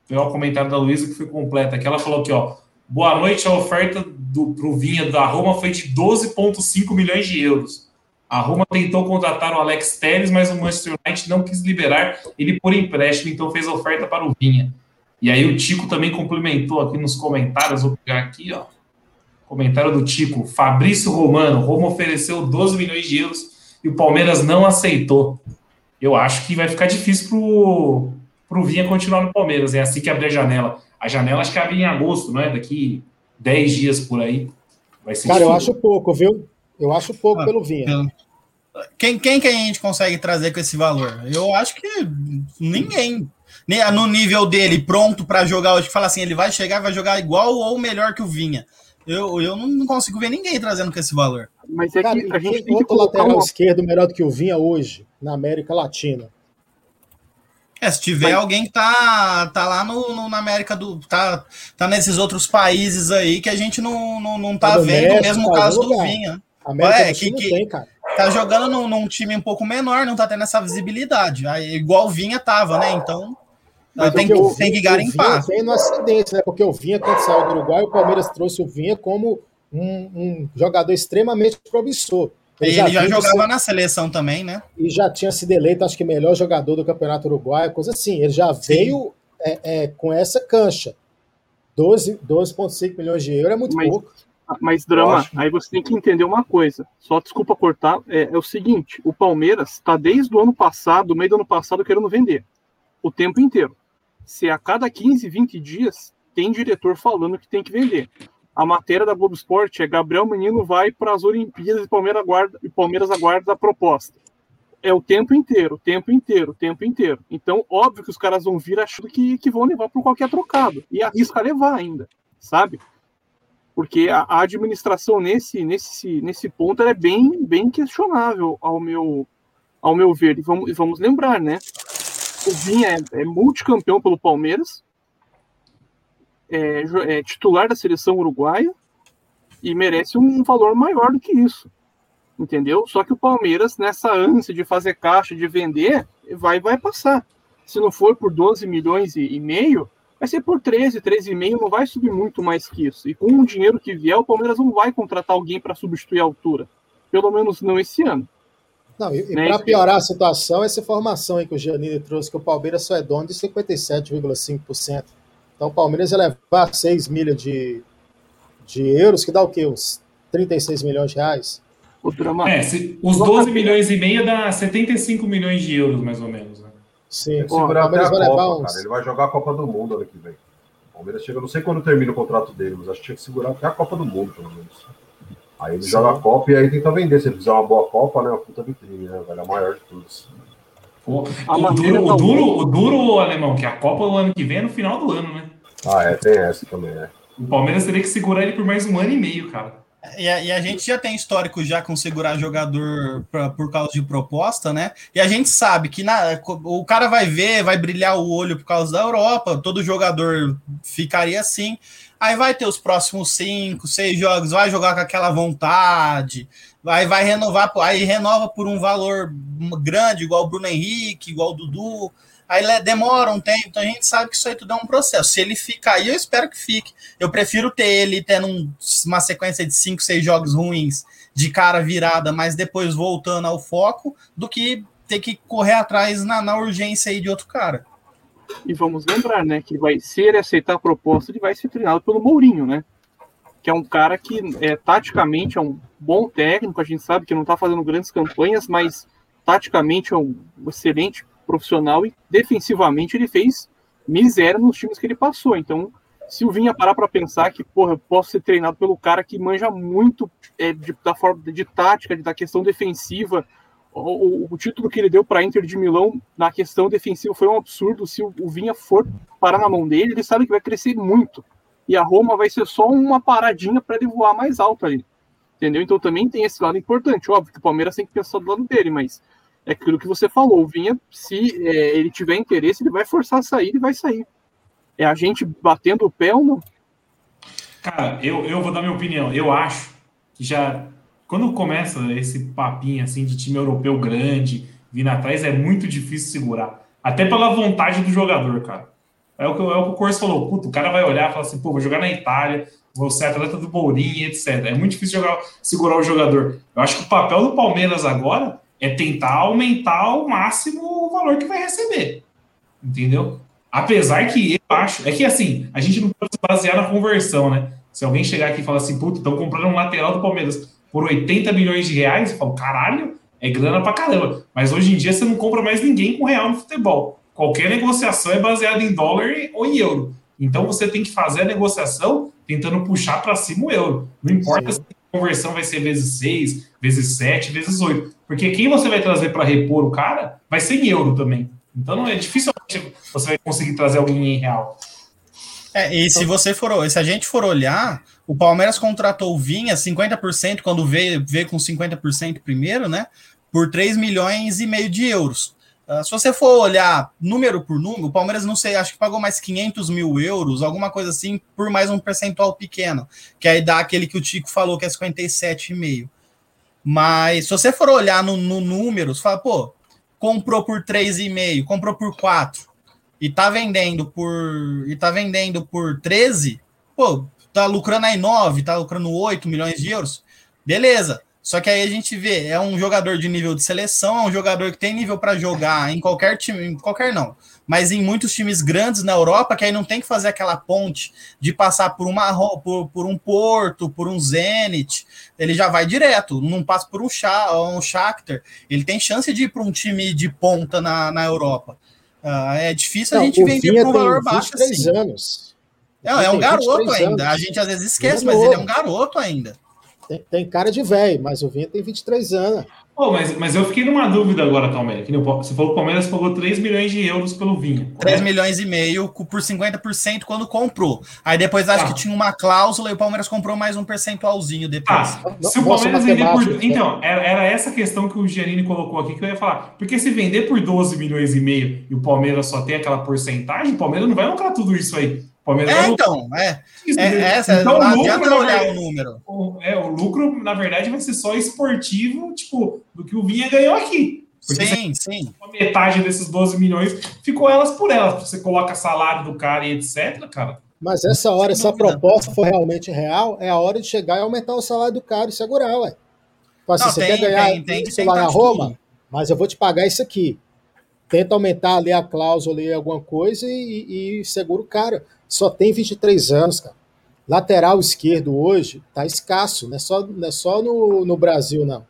Foi o comentário da Luísa que foi completa. Aqui ela falou aqui, ó. Boa noite, a oferta para o Vinha da Roma foi de 12,5 milhões de euros. A Roma tentou contratar o Alex Telles, mas o Manchester United não quis liberar ele por empréstimo, então fez a oferta para o Vinha. E aí o Tico também complementou aqui nos comentários, vou pegar aqui, ó. Comentário do Tico. Fabrício Romano, Roma ofereceu 12 milhões de euros e o Palmeiras não aceitou. Eu acho que vai ficar difícil pro, pro Vinha continuar no Palmeiras. É assim que abrir a janela. A janela acho que abre em agosto, não é? Daqui 10 dias por aí. Vai ser Cara, difícil. eu acho pouco, viu? Eu acho pouco ah, pelo Vinha. Quem, quem que a gente consegue trazer com esse valor? Eu acho que ninguém. No nível dele, pronto para jogar hoje, fala assim, ele vai chegar vai jogar igual ou melhor que o Vinha. Eu, eu não consigo ver ninguém trazendo com esse valor. Mas é Cara, que a gente tem outro lateral uma... esquerdo melhor do que o Vinha hoje na América Latina. É, se tiver Mas... alguém que tá, tá lá no, no, na América do. Tá, tá nesses outros países aí que a gente não, não, não tá, tá vendo, México, mesmo tá caso do Vinha. América é, que, que tem, cara. Tá jogando num, num, time um pouco menor, não tá tendo essa visibilidade. Aí, igual o Vinha tava, né? Então. Mas tem, que, tem que garimpar. Vem no acidente, né? Porque o Vinha, quando saiu do Uruguai, o Palmeiras trouxe o Vinha como um, um jogador extremamente promissor. Ele, ele já, jogava na seleção também, né? E já tinha sido eleito, acho que, melhor jogador do Campeonato Uruguaio, coisa assim. Ele já Sim. veio é, é, com essa cancha. 12,5 12 milhões de euros é muito mas, pouco. Mas, Drama, aí você tem que entender uma coisa. Só desculpa cortar. É, é o seguinte: o Palmeiras está desde o ano passado, meio do ano passado, querendo vender. O tempo inteiro. Se a cada 15, 20 dias tem diretor falando que tem que vender a matéria da Globo Esporte é Gabriel Menino vai para as Olimpíadas e Palmeiras aguarda, e Palmeiras aguarda a proposta. É o tempo inteiro, o tempo inteiro, o tempo inteiro. Então, óbvio que os caras vão vir achando que, que vão levar por qualquer trocado. E arrisca levar ainda, sabe? Porque a, a administração nesse, nesse, nesse ponto é bem, bem questionável ao meu, ao meu ver. E vamos, vamos lembrar, né? O Vinha é, é multicampeão pelo Palmeiras, é, é, titular da seleção uruguaia e merece um valor maior do que isso. Entendeu? Só que o Palmeiras, nessa ânsia de fazer caixa, de vender, vai vai passar. Se não for por 12 milhões e, e meio, vai ser por 13, 13,5, não vai subir muito mais que isso. E com o dinheiro que vier, o Palmeiras não vai contratar alguém para substituir a altura. Pelo menos não esse ano. Não, e, né? para piorar a situação, essa informação aí que o Giannini trouxe, que o Palmeiras só é dono de 57,5%. Então o Palmeiras ia levar 6 milhas de, de euros, que dá o quê? Uns 36 milhões de reais? É, se, os 12 milhões e meio dá 75 milhões de euros, mais ou menos. Né? Sim, o Palmeiras vai Copa, levar uns... Cara, ele vai jogar a Copa do Mundo ano que vem. O Palmeiras chega, não sei quando termina o contrato dele, mas acho que tinha que segurar até a Copa do Mundo, pelo menos. Aí ele Sim. joga a Copa e aí tenta vender. Se ele fizer uma boa Copa, né? Uma puta vitrine, né? Vai dar maior de todos. O, o, duro, o, duro, o duro, alemão, que a Copa do ano que vem é no final do ano, né? Ah, é, tem essa também, né? O Palmeiras teria que segurar ele por mais um ano e meio, cara. E a, e a gente já tem histórico já com segurar jogador pra, por causa de proposta, né? E a gente sabe que na, o cara vai ver, vai brilhar o olho por causa da Europa, todo jogador ficaria assim. Aí vai ter os próximos cinco, seis jogos, vai jogar com aquela vontade, vai, vai renovar, aí renova por um valor grande, igual o Bruno Henrique, igual o Dudu. Aí demora um tempo, então a gente sabe que isso aí tudo é um processo. Se ele ficar aí, eu espero que fique. Eu prefiro ter ele tendo um, uma sequência de cinco, seis jogos ruins de cara virada, mas depois voltando ao foco, do que ter que correr atrás na, na urgência aí de outro cara. E vamos lembrar, né, que vai, se ele aceitar a proposta, ele vai ser treinado pelo Mourinho, né? Que é um cara que, é, taticamente, é um bom técnico, a gente sabe que não está fazendo grandes campanhas, mas taticamente é um excelente profissional e defensivamente ele fez miséria nos times que ele passou. Então, se o Vinha parar para pensar que, porra, eu posso ser treinado pelo cara que manja muito é, de, da forma de tática, de, da questão defensiva, O, o, título que ele deu para Inter de Milão na questão defensiva foi um absurdo. Se o, o Vinha for parar na mão dele, ele sabe que vai crescer muito. E a Roma vai ser só uma paradinha para ele voar mais alto ali. Entendeu? Então também tem esse lado importante. Óbvio que o Palmeiras tem que pensar do lado dele, mas é aquilo que você falou. O Vinha, se é, ele tiver interesse, ele vai forçar a sair e vai sair. É a gente batendo o pé ou não? Cara, eu, eu vou dar minha opinião. Eu acho que já. Quando começa esse papinho assim de time europeu grande, vindo atrás, é muito difícil segurar. Até pela vontade do jogador, cara. É o que, é o, que o Corso falou. Puta, o cara vai olhar e falar assim, pô, vou jogar na Itália, vou ser atleta do Mourinho, etc. É muito difícil jogar, segurar o jogador. Eu acho que o papel do Palmeiras agora é tentar aumentar ao máximo o valor que vai receber. Entendeu? Apesar que eu acho, é que assim, a gente não pode se basear na conversão, né? Se alguém chegar aqui e falar assim, puta, estão comprando um lateral do Palmeiras por 80 milhões de reais, eu falo, caralho, é grana pra caramba. Mas hoje em dia você não compra mais ninguém com real no futebol. Qualquer negociação é baseada em dólar ou em euro. Então você tem que fazer a negociação tentando puxar para cima o euro. Não importa Sim. se a conversão vai ser vezes 6, vezes 7, vezes 8. Porque quem você vai trazer para repor o cara vai ser em euro também. Então não é difícil você vai conseguir trazer alguém em real. É, e se você for, se a gente for olhar, o Palmeiras contratou o Vinha 50% quando veio, veio com 50% primeiro, né? Por 3 milhões e meio de euros. Uh, se você for olhar número por número, o Palmeiras, não sei, acho que pagou mais 500 mil euros, alguma coisa assim, por mais um percentual pequeno, que aí dá aquele que o Tico falou, que é 57,5. Mas se você for olhar no, no número, você fala, pô, comprou por 3,5, comprou por 4 e tá vendendo por e tá vendendo por 13, pô, tá lucrando aí 9, tá lucrando 8 milhões de euros. Beleza. Só que aí a gente vê, é um jogador de nível de seleção, é um jogador que tem nível para jogar em qualquer time, em qualquer não, mas em muitos times grandes na Europa, que aí não tem que fazer aquela ponte de passar por, uma, por, por um Porto, por um Zenit, ele já vai direto, não passa por um, um Shakhtar, ele tem chance de ir para um time de ponta na, na Europa. Uh, é difícil a gente vender por um valor baixo assim. anos. Não, é um garoto ainda, anos. a gente às vezes esquece, mas ele é um garoto ainda. Tem, tem cara de velho, mas o Vinha tem 23 anos. Oh, mas, mas eu fiquei numa dúvida agora, Palmeiras. Você falou que o Palmeiras pagou 3 milhões de euros pelo Vinha. 3 milhões e meio por 50% quando comprou. Aí depois acho ah. que tinha uma cláusula e o Palmeiras comprou mais um percentualzinho depois. Ah, se o Palmeiras vender por. Né? Então, era, era, essa questão que o Giannini colocou aqui que eu ia falar. Porque se vender por 12 milhões e meio e o Palmeiras só tem aquela porcentagem, o Palmeiras não vai lucrar tudo isso aí. Palmeiras é, então, é. é, é essa, então, não adianta olhar o número. O, é, o lucro, na verdade, vai ser só esportivo, tipo, do que o Vinha ganhou aqui. Porque sim, sim. Metade desses 12 milhões ficou elas por elas. Você coloca salário do cara e etc, cara. Mas essa hora, se a proposta for realmente real, é a hora de chegar e aumentar o salário do cara e segurar, ué. Tipo assim, não, você tem, quer ganhar tem, tem, tem lá na Roma, mas eu vou te pagar isso aqui. Tenta aumentar ali a cláusula e alguma coisa e, e segura o cara só tem 23 anos, cara. Lateral esquerdo hoje tá escasso, não é só, não é só no, no Brasil, não.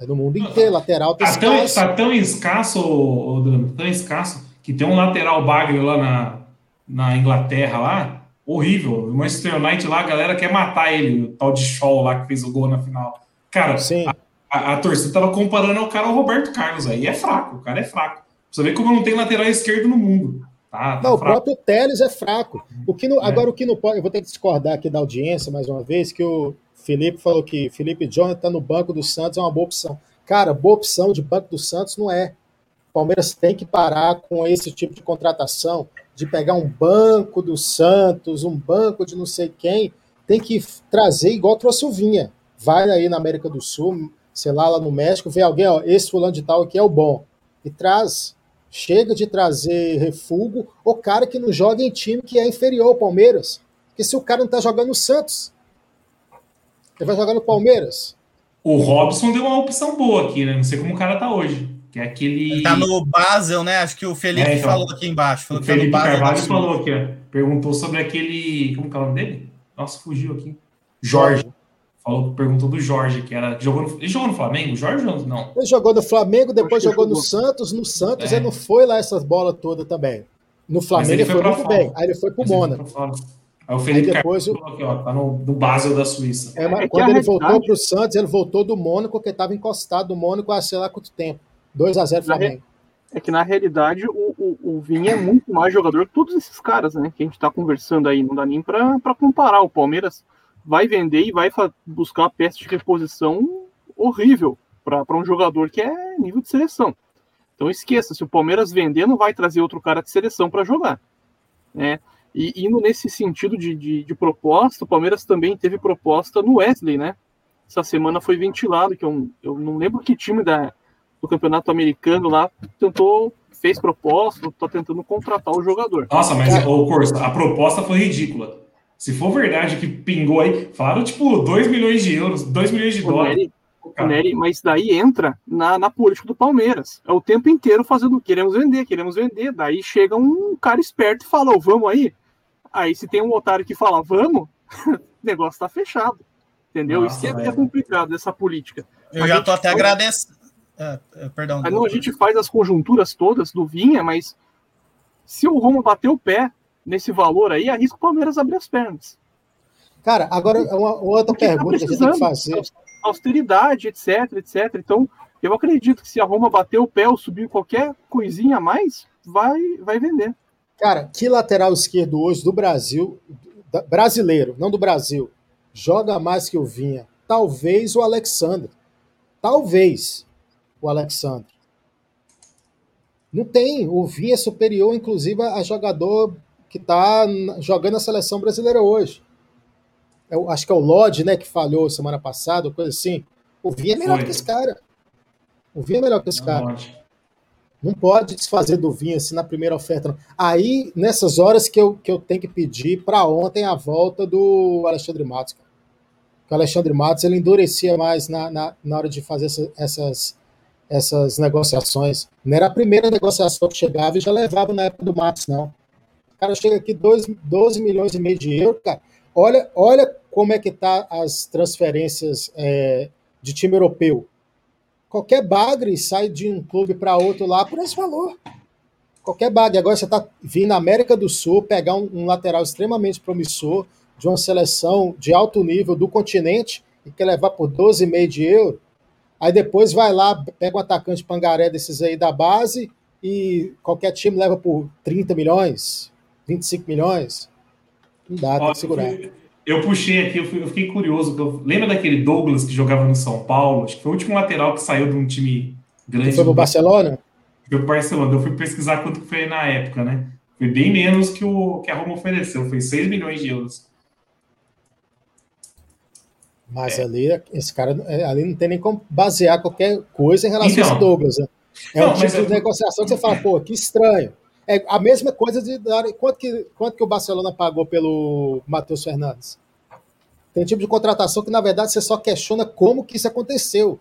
É no mundo inteiro, lateral tá, tá escasso. Tão, tá tão escasso, Dano, tão escasso, que tem um lateral bagre lá na, na Inglaterra, lá, horrível. O Manchester United lá, a galera quer matar ele, o tal de Shaw lá que fez o gol na final. Cara, Sim. A, a, a torcida tava comparando ao cara ao Roberto Carlos aí. É fraco, o cara é fraco. Você vê como não tem lateral esquerdo no mundo. Tá, tá não, fraco. o próprio Teles é fraco. O que não, é. Agora, o que não pode. Eu vou ter que discordar aqui da audiência mais uma vez, que o Felipe falou que Felipe Jonathan no banco do Santos é uma boa opção. Cara, boa opção de banco do Santos não é. O Palmeiras tem que parar com esse tipo de contratação, de pegar um banco do Santos, um banco de não sei quem, tem que trazer igual trouxe o Vinha. Vai aí na América do Sul, sei lá, lá no México, vê alguém, ó, esse fulano de tal aqui é o bom. E traz. Chega de trazer refúgio o cara que não joga em time que é inferior ao Palmeiras. Porque se o cara não tá jogando no Santos, ele vai jogar no Palmeiras. O Robson deu uma opção boa aqui, né? Não sei como o cara tá hoje. Que é aquele. Ele tá no Basel, né? Acho que o Felipe é, então, falou aqui embaixo. Falou o Felipe tá Carvalho falou aqui, ó. Perguntou sobre aquele. Como que é o nome dele? Nossa, fugiu aqui. Jorge falou, perguntou do Jorge, que era. Jogou no, ele jogou no Flamengo? Jorge não? Ele jogou no Flamengo, depois jogou, jogou no Santos. No Santos é. ele não foi lá essas bolas todas também. No Flamengo ele, ele, foi, foi muito fora. bem. Aí ele foi pro Mônaco. Aí o Felipe aí depois, Carvalho aqui, ó, tá no, no Basel da Suíça. É, mas é quando ele voltou para o Santos, ele voltou do Mônaco, porque estava encostado do Mônaco há sei lá quanto tempo. 2 a 0 Flamengo. É que na realidade o, o, o Vinha é muito mais jogador que todos esses caras, né? Que a gente está conversando aí. Não dá nem para comparar. O Palmeiras vai vender e vai buscar uma peça de reposição horrível para um jogador que é nível de seleção. Então esqueça, se o Palmeiras vender, não vai trazer outro cara de seleção para jogar. Né? E indo nesse sentido de, de, de, proposta, o Palmeiras também teve proposta no Wesley, né? Essa semana foi ventilado, que eu, eu não lembro que time da, do campeonato americano lá tentou, fez proposta, está tentando contratar o jogador. Nossa, mas é. o Corsa, a proposta foi ridícula. Se for verdade que pingou aí, falaram tipo 2 milhões de euros, 2 milhões de dólares. Nery, mas daí entra na, na política do Palmeiras. É o tempo inteiro fazendo, queremos vender, queremos vender. Daí chega um cara esperto e fala, oh, vamos aí. Aí se tem um otário que fala, vamos, o negócio tá fechado. Entendeu? Nossa, Isso é, é, complicado, essa política. Eu a já tô até faz... agradecendo. É, é, perdão. Aí, não, a gente faz as conjunturas todas do Vinha, mas se o Roma bater o pé nesse valor aí, arrisca o Palmeiras abrir as pernas. Cara, agora uma, outra Porque tá pergunta tá que a gente tem que fazer austeridade, etc, etc. Então, eu acredito que se a Roma bater o pé ou subir qualquer coisinha a mais, vai, vai vender. Cara, que lateral esquerdo hoje do Brasil, brasileiro, não do Brasil, joga mais que o Vinha? Talvez o Alexandre. Talvez o Alexandre. Não tem. O Vinha é superior, inclusive, a jogador que está jogando na seleção brasileira hoje eu acho que é o Lodge, né, que falhou semana passada, coisa assim. O Vinha é melhor Foi. que esse cara. O Vinha é melhor que esse não cara. Pode. Não pode desfazer do Vinha assim na primeira oferta. Não. Aí, nessas horas que eu, que eu tenho que pedir para ontem a volta do Alexandre Matos. Cara. o Alexandre Matos ele endurecia mais na, na, na hora de fazer essa, essas, essas negociações. Não era a primeira negociação que chegava e já levava na época do Matos, não. Cara chega aqui 12, 12 milhões e meio de euros, cara. Olha, olha como é que tá as transferências é, de time europeu. Qualquer bagre sai de um clube para outro lá por esse valor. Qualquer bagre. Agora você está vindo na América do Sul pegar um, um, lateral extremamente promissor de uma seleção de alto nível do continente e quer levar por 12,5 de euro. Aí depois vai lá, pega um atacante pangaré desses aí da base e qualquer time leva por 30 milhões, 25 milhões. Não dá, tem que segurar. Eu puxei aqui, eu, fui, eu fiquei curioso. Eu, lembra daquele Douglas que jogava no São Paulo? Acho que foi o último lateral que saiu de um time grande. foi pro Barcelona? Foi pro Barcelona. Eu fui pesquisar quanto que foi na época, né? Foi bem menos que, o, que a Roma ofereceu. Foi 6 milhões de euros. Mas é. ali, esse cara, ali não tem nem como basear qualquer coisa em relação então, a esse Douglas. Né? É não, um tipo de negociação que você fala, pô, que estranho. É a mesma coisa de dar. Quanto que, quanto que o Barcelona pagou pelo Matheus Fernandes? Tem um tipo de contratação que, na verdade, você só questiona como que isso aconteceu.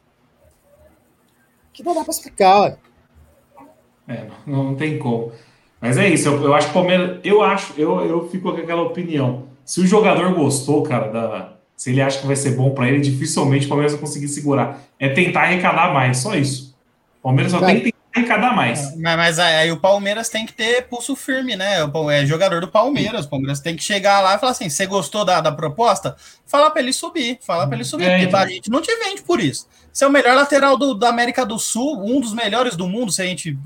Que não dá para explicar, ué. É, não, não tem como. Mas é isso, eu, eu acho que o Palmeiras. Eu acho, eu, eu fico com aquela opinião. Se o jogador gostou, cara, da, se ele acha que vai ser bom para ele, dificilmente o Palmeiras vai conseguir segurar. É tentar arrecadar mais, só isso. O Palmeiras só cara, tem que arrecadar mais. Mas, mas, aí o Palmeiras tem que ter pulso firme, né? É jogador do Palmeiras. O Palmeiras tem que chegar lá e falar assim: você gostou da, da proposta? Fala para ele subir, fala para ele subir, é, porque então. a gente não te vende por isso. Você é o melhor lateral do, da América do Sul, um dos melhores do mundo, se a gente.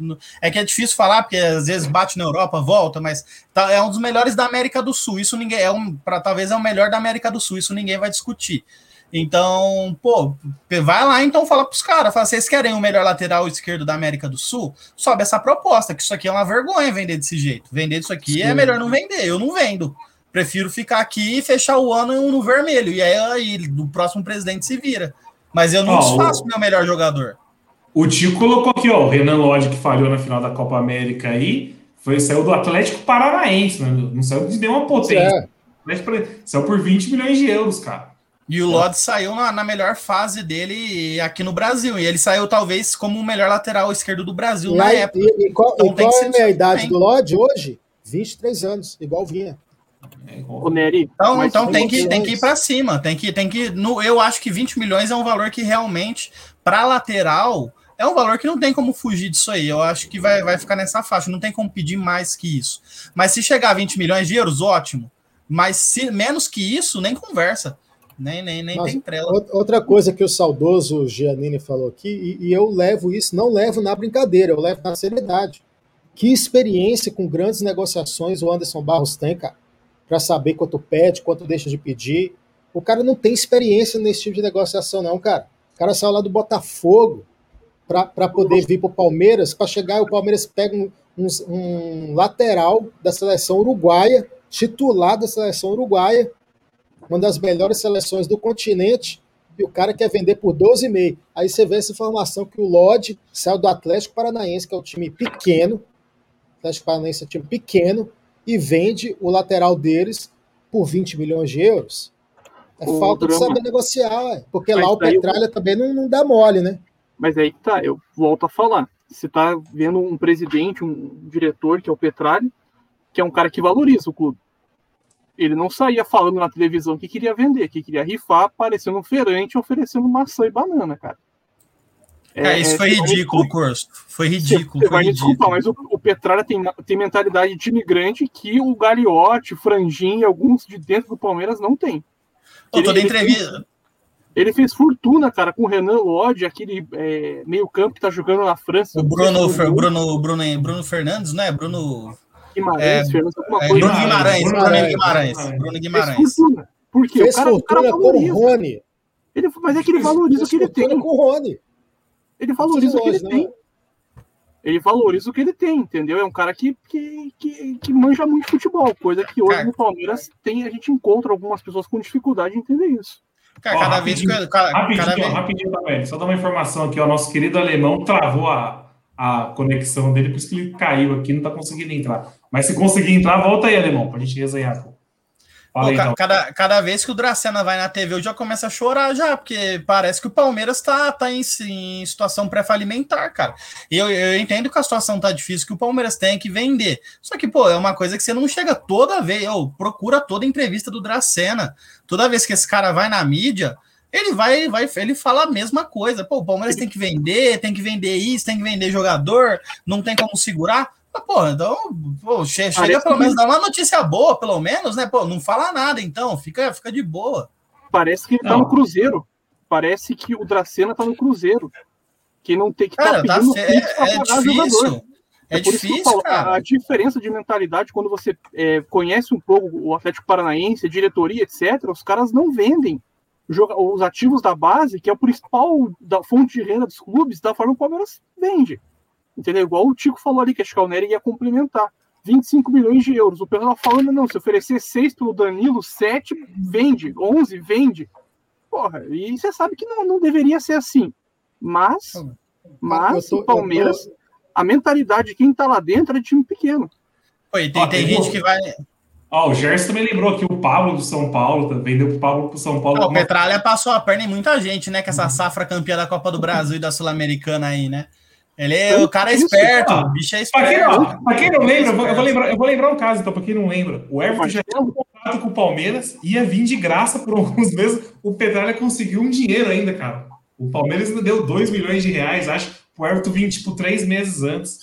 É que é difícil falar, porque às vezes bate na Europa, volta, mas tá, é um dos melhores da América do Sul. Isso ninguém. É um, pra, talvez é o melhor da América do Sul, isso ninguém vai discutir. Então, pô, vai lá então fala pros caras, fala, vocês querem o melhor lateral esquerdo da América do Sul? Sobe essa proposta, que isso aqui é uma vergonha vender desse jeito. Vender isso aqui é Sim. é melhor não vender, eu não vendo. Prefiro ficar aqui e fechar o ano no vermelho. E aí, aí o próximo presidente se vira. Mas eu não oh, desfaço o meu melhor jogador. O Tio colocou aqui, ó, o Renan Lodge, que falhou na final da Copa América aí, foi, saiu do Atlético Paranaense, né? não saiu de nenhuma potência. É. Saiu por 20 milhões de euros, cara. E o Lodge saiu na, na, melhor fase dele aqui no Brasil. E ele saiu, talvez, como o melhor lateral esquerdo do Brasil e na aí, época. E, e qual, então, e qual é a idade do Lodge hoje? 23 anos, igual vinha. O Neri. Então, então tem, que, tem que ir para cima. Tem que, tem que. No, eu acho que 20 milhões é um valor que realmente, para lateral, é um valor que não tem como fugir disso aí. Eu acho que vai, vai ficar nessa faixa. Não tem como pedir mais que isso. Mas se chegar a 20 milhões de euros, ótimo Mas se, menos que isso, nem conversa. Nem, nem, nem tem trela. Outra coisa que o saudoso Giannini falou aqui, e, e eu levo isso, não levo na brincadeira, eu levo na seriedade. Que experiência com grandes negociações o Anderson Barros tem, cara, para saber quanto pede, quanto deixa de pedir. O cara não tem experiência nesse tipo de negociação, não, cara. O cara saiu lá do Botafogo para poder vir para o Palmeiras, para chegar, o Palmeiras pega um, um, um lateral da seleção uruguaia, titular da seleção uruguaia, uma das melhores seleções do continente, e o cara quer vender por 12,5. Aí você vê essa informação que o Lodge saiu do Atlético Paranaense, que é um time pequeno, o Atlético Paranaense é um time pequeno, e vende o lateral deles por 20 milhões de euros. É o falta drama. de saber negociar, ué. porque Mas lá o Petralha eu... também não, não dá mole, né? Mas aí que tá, eu volto a falar. Você tá vendo um presidente, um diretor, que é o Petralha, que é um cara que valoriza o clube. Ele não saía falando na televisão que queria vender, que queria rifar, aparecendo um feirante oferecendo maçã e banana, cara. É, isso foi ridículo, desculpa, curso. Foi ridículo. Você vai me desculpar, mas o, o Petralha tem, tem mentalidade de imigrante que o Gagliotti, Franjinha, alguns de dentro do Palmeiras não tem. Pô, toda entrevista. Ele fez fortuna, cara, com o Renan Lodge, aquele é, meio-campo que tá jogando na França. O Bruno, Bruno, Bruno, Bruno Fernandes, né? Bruno. Guimarães, é, alguma é, coisa. Bruno Guimarães, Bruno Guimarães. Bruno Guimarães. Por quê? Fez o cara, fortuna o cara com o Rony. Ele, mas é que ele valoriza o que ele tem. com o Rony. Ele valoriza o que ele tem. Ele valoriza o que ele tem, entendeu? É um cara que, que, que, que manja muito futebol, coisa que hoje no Palmeiras tem, a gente encontra algumas pessoas com dificuldade de entender isso. Cara, ó, cada vez que. Cada, rapidinho, cada vez... rapidinho também. Só dar uma informação aqui, ó. Nosso querido alemão travou a, a conexão dele, por isso que ele caiu aqui, não tá conseguindo entrar. Mas se conseguir entrar, volta aí, alemão, pra gente resenhar. Pô, então. cada, cada vez que o Dracena vai na TV, eu já começo a chorar já, porque parece que o Palmeiras tá, tá em, em situação pré-falimentar, cara. E eu, eu entendo que a situação tá difícil, que o Palmeiras tem que vender. Só que, pô, é uma coisa que você não chega toda vez, ou procura toda entrevista do Dracena. Toda vez que esse cara vai na mídia, ele vai, vai, ele fala a mesma coisa. Pô, o Palmeiras tem que vender, tem que vender isso, tem que vender jogador, não tem como segurar. Ah, pô, então, pô, chega Parece pelo menos, dá uma notícia boa, pelo menos, né? Pô, não fala nada, então, fica, fica de boa. Parece que ele tá no Cruzeiro. Parece que o Dracena tá no Cruzeiro. Que não tem que tá cara, tá pedindo tá, é, é difícil. É, é difícil, falo, a, a, diferença de mentalidade quando você é, conhece um pouco o Atlético Paranaense, a diretoria, etc., os caras não vendem os ativos da base, que é o principal da fonte de renda dos clubes, da forma como o Palmeiras vende. Entendeu? Igual o Tico falou ali, que acho que o Nery ia complementar. 25 milhões de euros. O pessoal falando, não, se oferecer 6 pelo Danilo, 7 vende, 11 vende. Porra, e você sabe que não, não deveria ser assim. Mas, mas tô, o Palmeiras, tô... a mentalidade de quem tá lá dentro é de time pequeno. Oi, tem, tem gente que vai. Ó, oh, o Gerson também lembrou aqui o Pablo do São Paulo, vendeu o Pablo pro São Paulo. o Petralha passou a perna em muita gente, né? Com essa safra campeã da Copa do Brasil e da Sul-Americana aí, né? Ele é, o cara é esperto, o bicho é esperto. Pra quem não, pra quem não lembra, eu vou, eu vou, lembrar, eu vou lembrar um caso, então, pra quem não lembra. O Everton já tinha um contrato com o Palmeiras, ia vir de graça por alguns meses. O Petralha conseguiu um dinheiro ainda, cara. O Palmeiras ainda deu 2 milhões de reais, acho, o Everton vir, tipo, três meses antes.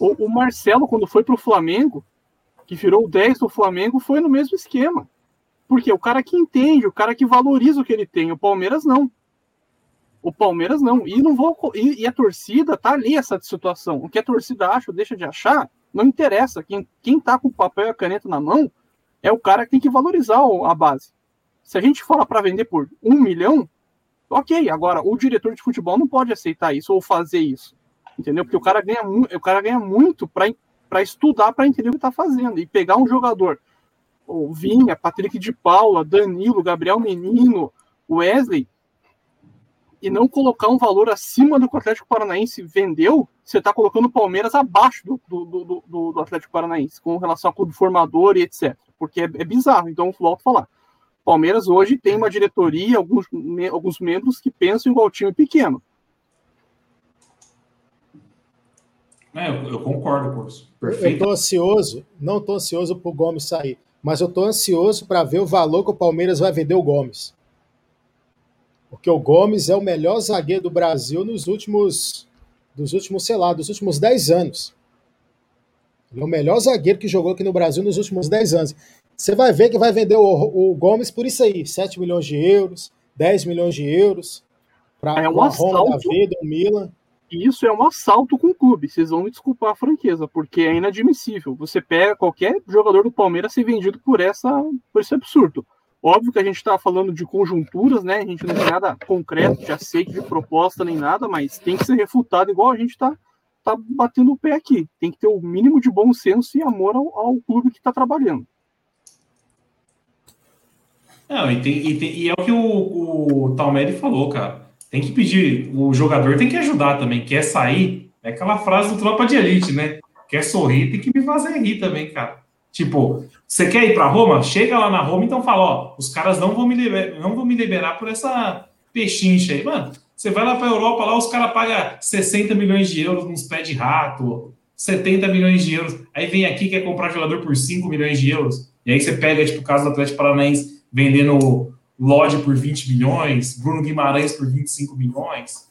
O, o Marcelo, quando foi pro Flamengo, que virou o 10 do Flamengo, foi no mesmo esquema. Porque o cara que entende, o cara que valoriza o que ele tem, o Palmeiras não. O Palmeiras não. E não vou e, e, a torcida tá ali essa situação. O que a torcida acha ou deixa de achar, não interessa. Quem, quem tá com o papel e a caneta na mão é o cara que tem que valorizar a base. Se a gente fala para vender por um milhão, ok. Agora, o diretor de futebol não pode aceitar isso ou fazer isso. Entendeu? Porque o cara ganha, o cara ganha muito para estudar, para entender o que tá fazendo. E pegar um jogador, o Vinha, Patrick de Paula, Danilo, Gabriel Menino, Wesley, e não colocar um valor acima do que o Atlético Paranaense vendeu, você está colocando o Palmeiras abaixo do, do, do, do, Atlético Paranaense, com relação ao clube formador e etc. Porque é, é bizarro. Então, volto a falar. Palmeiras hoje tem uma diretoria, alguns, me, alguns membros que pensam igual time pequeno. É, eu, eu concordo. Perfeito. Eu estou ansioso, não estou ansioso para o Gomes sair, mas eu estou ansioso para ver o valor que o Palmeiras vai vender o Gomes. Porque o Gomes é o melhor zagueiro do Brasil nos últimos, dos últimos, sei lá, dos últimos 10 anos. Ele é o melhor zagueiro que jogou aqui no Brasil nos últimos 10 anos. Você vai ver que vai vender o, o Gomes por isso aí, 7 milhões de euros, 10 milhões de euros, para é um a Roma da vida, o Milan. Isso é um assalto com o clube. Vocês vão me desculpar a franqueza, porque é inadmissível. Você pega qualquer jogador do Palmeiras ser vendido por, essa, por esse absurdo. Óbvio que a gente está falando de conjunturas, né? A gente não tem nada concreto, de aceito, de proposta nem nada, mas tem que ser refutado igual a gente está tá batendo o pé aqui. Tem que ter o mínimo de bom senso e amor ao, ao clube que está trabalhando. Não, e, tem, e, tem, e, é o que o, o Talmeri falou, cara. Tem que pedir, o jogador tem que ajudar também. Quer sair, é aquela frase do Tropa de Elite, né? Quer sorrir, tem que me fazer rir também, cara. Tipo, você quer ir para Roma? Chega lá na Roma, então fala, ó, os caras não vão me liberar, não vão me liberar por essa pechincha aí. Mano, você vai lá para Europa, lá os caras pagam 60 milhões de euros nos pés de rato, 70 milhões de euros. Aí vem aqui quer comprar jogador por 5 milhões de euros. E aí você pega, tipo, o caso do Atlético Paranaense, vendendo Lodge por 20 milhões, Bruno Guimarães por 25 milhões.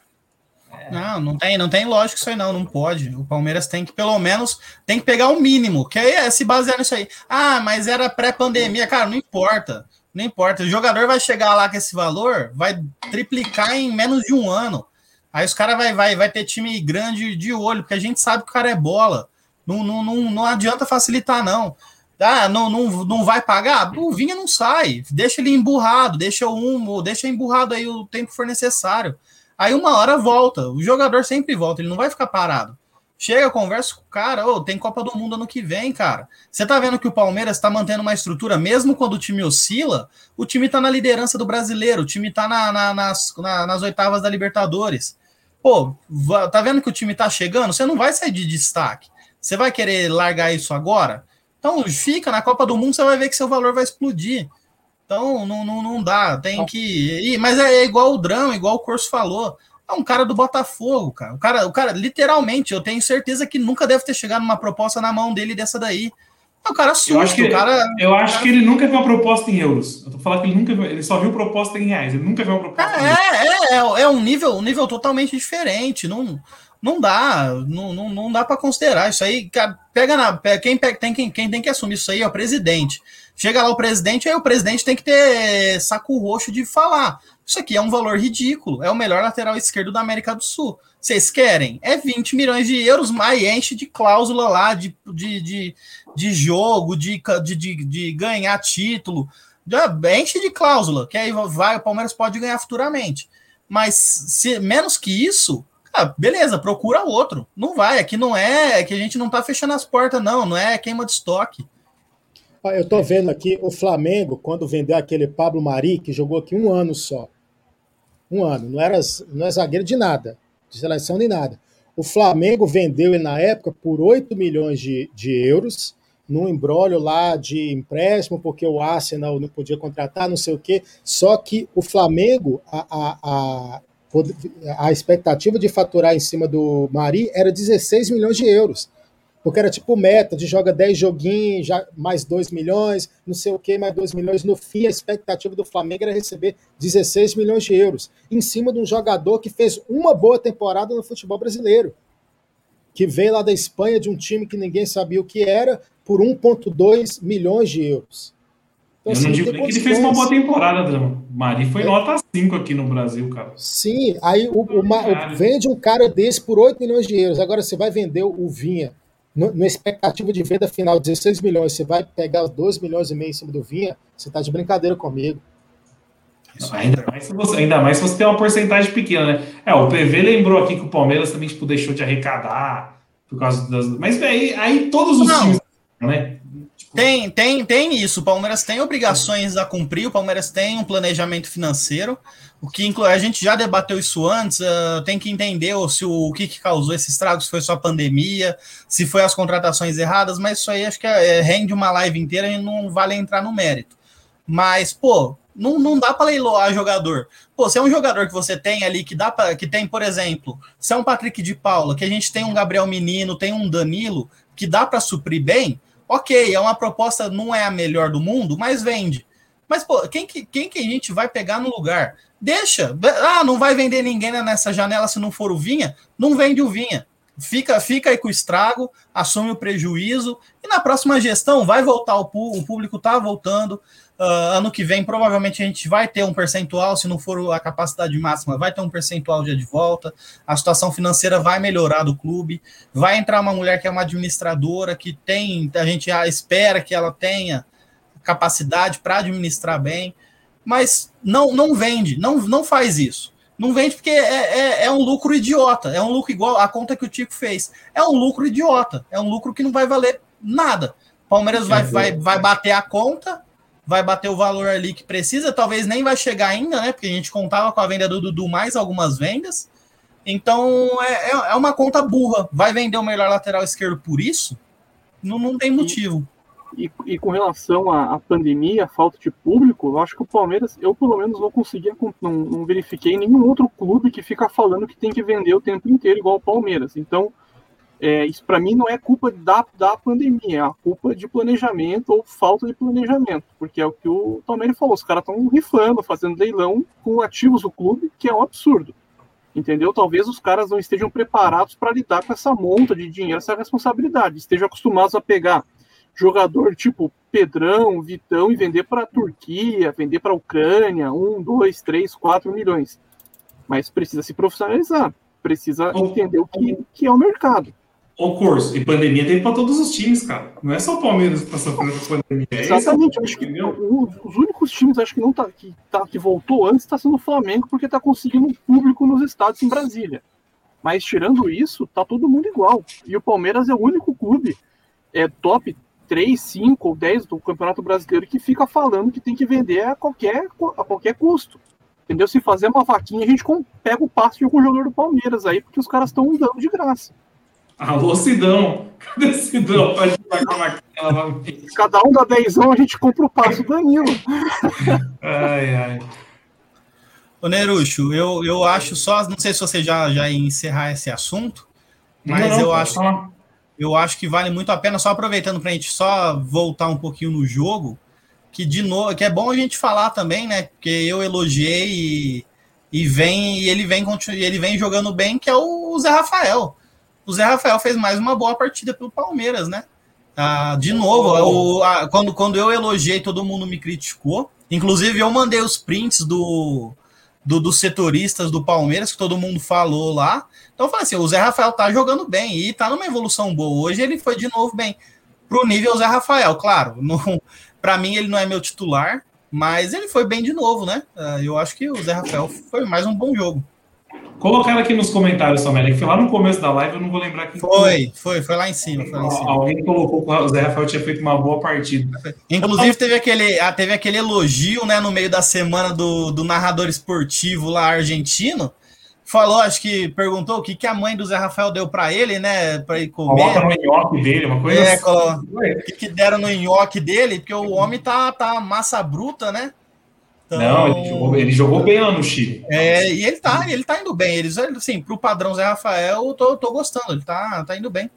É. Não, não tem, não tem lógico isso aí não, não pode. O Palmeiras tem que pelo menos tem que pegar o mínimo, que aí é se basear nisso aí. Ah, mas era pré-pandemia, cara, não importa. Não importa. O jogador vai chegar lá com esse valor, vai triplicar em menos de um ano. Aí os caras vai, vai, vai ter time grande de olho, porque a gente sabe que o cara é bola. Não, não, não, não adianta facilitar, não. Ah, não, não, não vai pagar? O Vinha não sai. Deixa ele emburrado, deixa um, deixa emburrado aí o tempo que for necessário. Aí uma hora volta. O jogador sempre volta, ele não vai ficar parado. Chega, conversa com o cara, oh, tem Copa do Mundo ano que vem, cara. Você tá vendo que o Palmeiras está mantendo uma estrutura, mesmo quando o time oscila, o time tá na liderança do brasileiro, o time tá na, na, nas, na, nas oitavas da Libertadores. Pô, tá vendo que o time tá chegando? Você não vai sair de destaque. Você vai querer largar isso agora? Então fica na Copa do Mundo, você vai ver que seu valor vai explodir. Então não, não, não dá, tem que ir. Mas é, igual o Drama, igual o Corso falou. É um cara do Botafogo, cara. O cara, o cara, literalmente, eu tenho certeza que nunca deve ter chegado uma proposta na mão dele dessa daí. O cara susto, eu acho que, cara, eu acho cara... que ele nunca viu uma proposta em euros. Eu tô falando que ele nunca viu, ele só viu proposta em reais. Ele nunca viu uma proposta. É, é, é, é, um nível, um nível totalmente diferente. Não, não dá, não, não, não dá para considerar isso aí. Pega na, quem, tem, quem, quem tem que assumir isso aí é o presidente. Chega lá o presidente, aí o presidente tem que ter saco roxo de falar. Isso aqui é um valor ridículo, é o melhor lateral esquerdo da América do Sul. Vocês querem? É 20 milhões de euros, mas enche de cláusula lá, de, de, de, de jogo, de, de, de, de ganhar título. Enche de cláusula, que aí vai, o Palmeiras pode ganhar futuramente. Mas se menos que isso, ah, beleza, procura outro. Não vai, aqui não é, que a gente não tá fechando as portas, não, não é queima de estoque. Eu tô vendo aqui o Flamengo, quando vendeu aquele Pablo Mari, que jogou aqui um ano só. Um ano, não era não é zagueiro de nada, de seleção nem nada. O Flamengo vendeu ele na época por 8 milhões de, de euros, num embrólio lá de empréstimo, porque o Arsenal não podia contratar, não sei o quê. Só que o Flamengo, a, a, a a expectativa de faturar em cima do Mari era 16 milhões de euros. Porque era tipo meta, de joga 10 joguinhos, já mais 2 milhões, não sei o que, mais 2 milhões. No fim, a expectativa do Flamengo era receber 16 milhões de euros, em cima de um jogador que fez uma boa temporada no futebol brasileiro. Que veio lá da Espanha de um time que ninguém sabia o que era, por 1,2 milhões de euros. Então, eu assim, não digo nem que ele fez uma boa temporada, Drama. Mari foi é. nota 5 aqui no Brasil, cara. Sim, aí o, o, o, vende um cara desse por 8 milhões de euros. Agora você vai vender o Vinha na expectativa de venda final 16 milhões, você vai pegar os 12 milhões e meio em cima do Vinha, você tá de brincadeira comigo. ainda, mais se você, ainda mais se você tem uma porcentagem pequena, né? É, o PV lembrou aqui que o Palmeiras também tipo, deixou de arrecadar por causa das. Mas aí, aí todos os não. times, né? Tem, tem, tem isso. O Palmeiras tem obrigações a cumprir, o Palmeiras tem um planejamento financeiro. O que inclui, a gente já debateu isso antes, uh, tem que entender se o, o que, que, causou esse estrago, se foi só a pandemia, se foi as contratações erradas, mas isso aí acho que é, é, rende uma live inteira e não vale entrar no mérito. Mas, pô, não, não dá para leiloar jogador. Pô, se é um jogador que você tem ali que dá para que tem, por exemplo, se é um Patrick de Paula, que a gente tem um Gabriel Menino, tem um Danilo, que dá para suprir bem, ok, é uma proposta, não é a melhor do mundo, mas vende. Mas, pô, quem que, quem que a gente vai pegar no lugar? Deixa. Ah, não vai vender ninguém nessa janela se não for o Vinha? Não vende o Vinha. fica, fica aí com o estrago, assume o prejuízo, e na próxima gestão vai voltar o, o público, tá voltando. Uh, ano que vem, provavelmente, a gente vai ter um percentual, se não for a capacidade máxima, vai ter um percentual de volta. A situação financeira vai melhorar do clube. Vai entrar uma mulher que é uma administradora, que tem, a gente espera que ela tenha capacidade para administrar bem, mas não, não vende, não, não faz isso. Não vende porque é, é, é, um lucro idiota. É um lucro igual a conta que o Tico fez. É um lucro idiota. É um lucro que não vai valer nada. Palmeiras vai, vai, vai bater a conta, vai bater o valor ali que precisa. Talvez nem vai chegar ainda, né? Porque a gente contava com a venda do Dudu mais algumas vendas. Então é, é, é uma conta burra. Vai vender o melhor lateral esquerdo por isso? Não, não tem motivo. E, e, com relação à, à, pandemia, à falta de público, eu acho que o Palmeiras, eu pelo menos não conseguia, não, não verifiquei nenhum outro clube que fica falando que tem que vender o tempo inteiro igual o Palmeiras. Então, é, isso para mim não é culpa da, da pandemia, é a culpa de planejamento ou falta de planejamento, porque é o que o Palmeiras falou, os caras estão rifando, fazendo leilão com ativos do clube, que é um absurdo. Entendeu? Talvez os caras não estejam preparados para lidar com essa monta de dinheiro, essa responsabilidade, estejam acostumados a pegar jogador tipo Pedrão, Vitão e vender para a Turquia, vender para a Ucrânia, um, dois, três, quatro milhões. Mas precisa se profissionalizar, precisa entender o que, que é o mercado. O curso, e pandemia tem para todos os times, cara. Não é só o Palmeiras que está sofrendo com pandemia. É Exatamente, acho que os únicos times acho que não tá, que, tá, que voltou antes está sendo o Flamengo, porque está conseguindo público nos estados em Brasília. Mas tirando isso, tá todo mundo igual. E o Palmeiras é o único clube é top 3, 5 ou 10 do Campeonato Brasileiro que fica falando que tem que vender a qualquer, a qualquer custo. Entendeu? Se fazer uma vaquinha, a gente pega o passe de algum jogador do Palmeiras aí, porque os caras estão dando de graça. Alô, Sidão. Cadê Sidão? Cada um dá 10 a gente compra o passe do Danilo. ai, ai. Ô, Nerucho, eu, eu acho só, não sei se você já, já ia encerrar esse assunto, mas não, não, eu acho. Falar eu acho que vale muito a pena, só aproveitando para a gente só voltar um pouquinho no jogo, que de novo, que é bom a gente falar também, né? Porque eu elogiei e, e vem e ele vem ele vem jogando bem, que é o Zé Rafael. O Zé Rafael fez mais uma boa partida pelo Palmeiras, né? Ah, de novo, o, a, quando, quando eu elogiei, todo mundo me criticou. Inclusive, eu mandei os prints do, do, dos setoristas do Palmeiras, que todo mundo falou lá. Então eu falei assim: o Zé Rafael tá jogando bem e tá numa evolução boa. Hoje ele foi de novo bem pro nível Zé Rafael, claro. Para mim, ele não é meu titular, mas ele foi bem de novo, né? Ah, eu acho que o Zé Rafael foi mais um bom jogo. Colocaram aqui nos comentários, Samuel, que foi lá no começo da live, eu não vou lembrar quem foi. Foi, foi lá em cima. Foi lá em cima. Alguém colocou que o Zé Rafael tinha feito uma boa partida. Inclusive, teve aquele, teve aquele elogio né, no meio da semana do, do narrador esportivo lá argentino. Falou, acho que perguntou o que, que a mãe do Zé Rafael deu para ele, né? Para ir comer. Coloca no nhoque dele, uma coisa é, assim. O que, que deram no nhoque dele, porque o homem tá, tá massa bruta, né? Então, não, ele jogou, ele jogou, bem lá no Chile. É, e ele tá, ele tá indo bem. Eles, assim, pro padrão Zé Rafael, eu tô, tô gostando, ele tá, tá indo bem.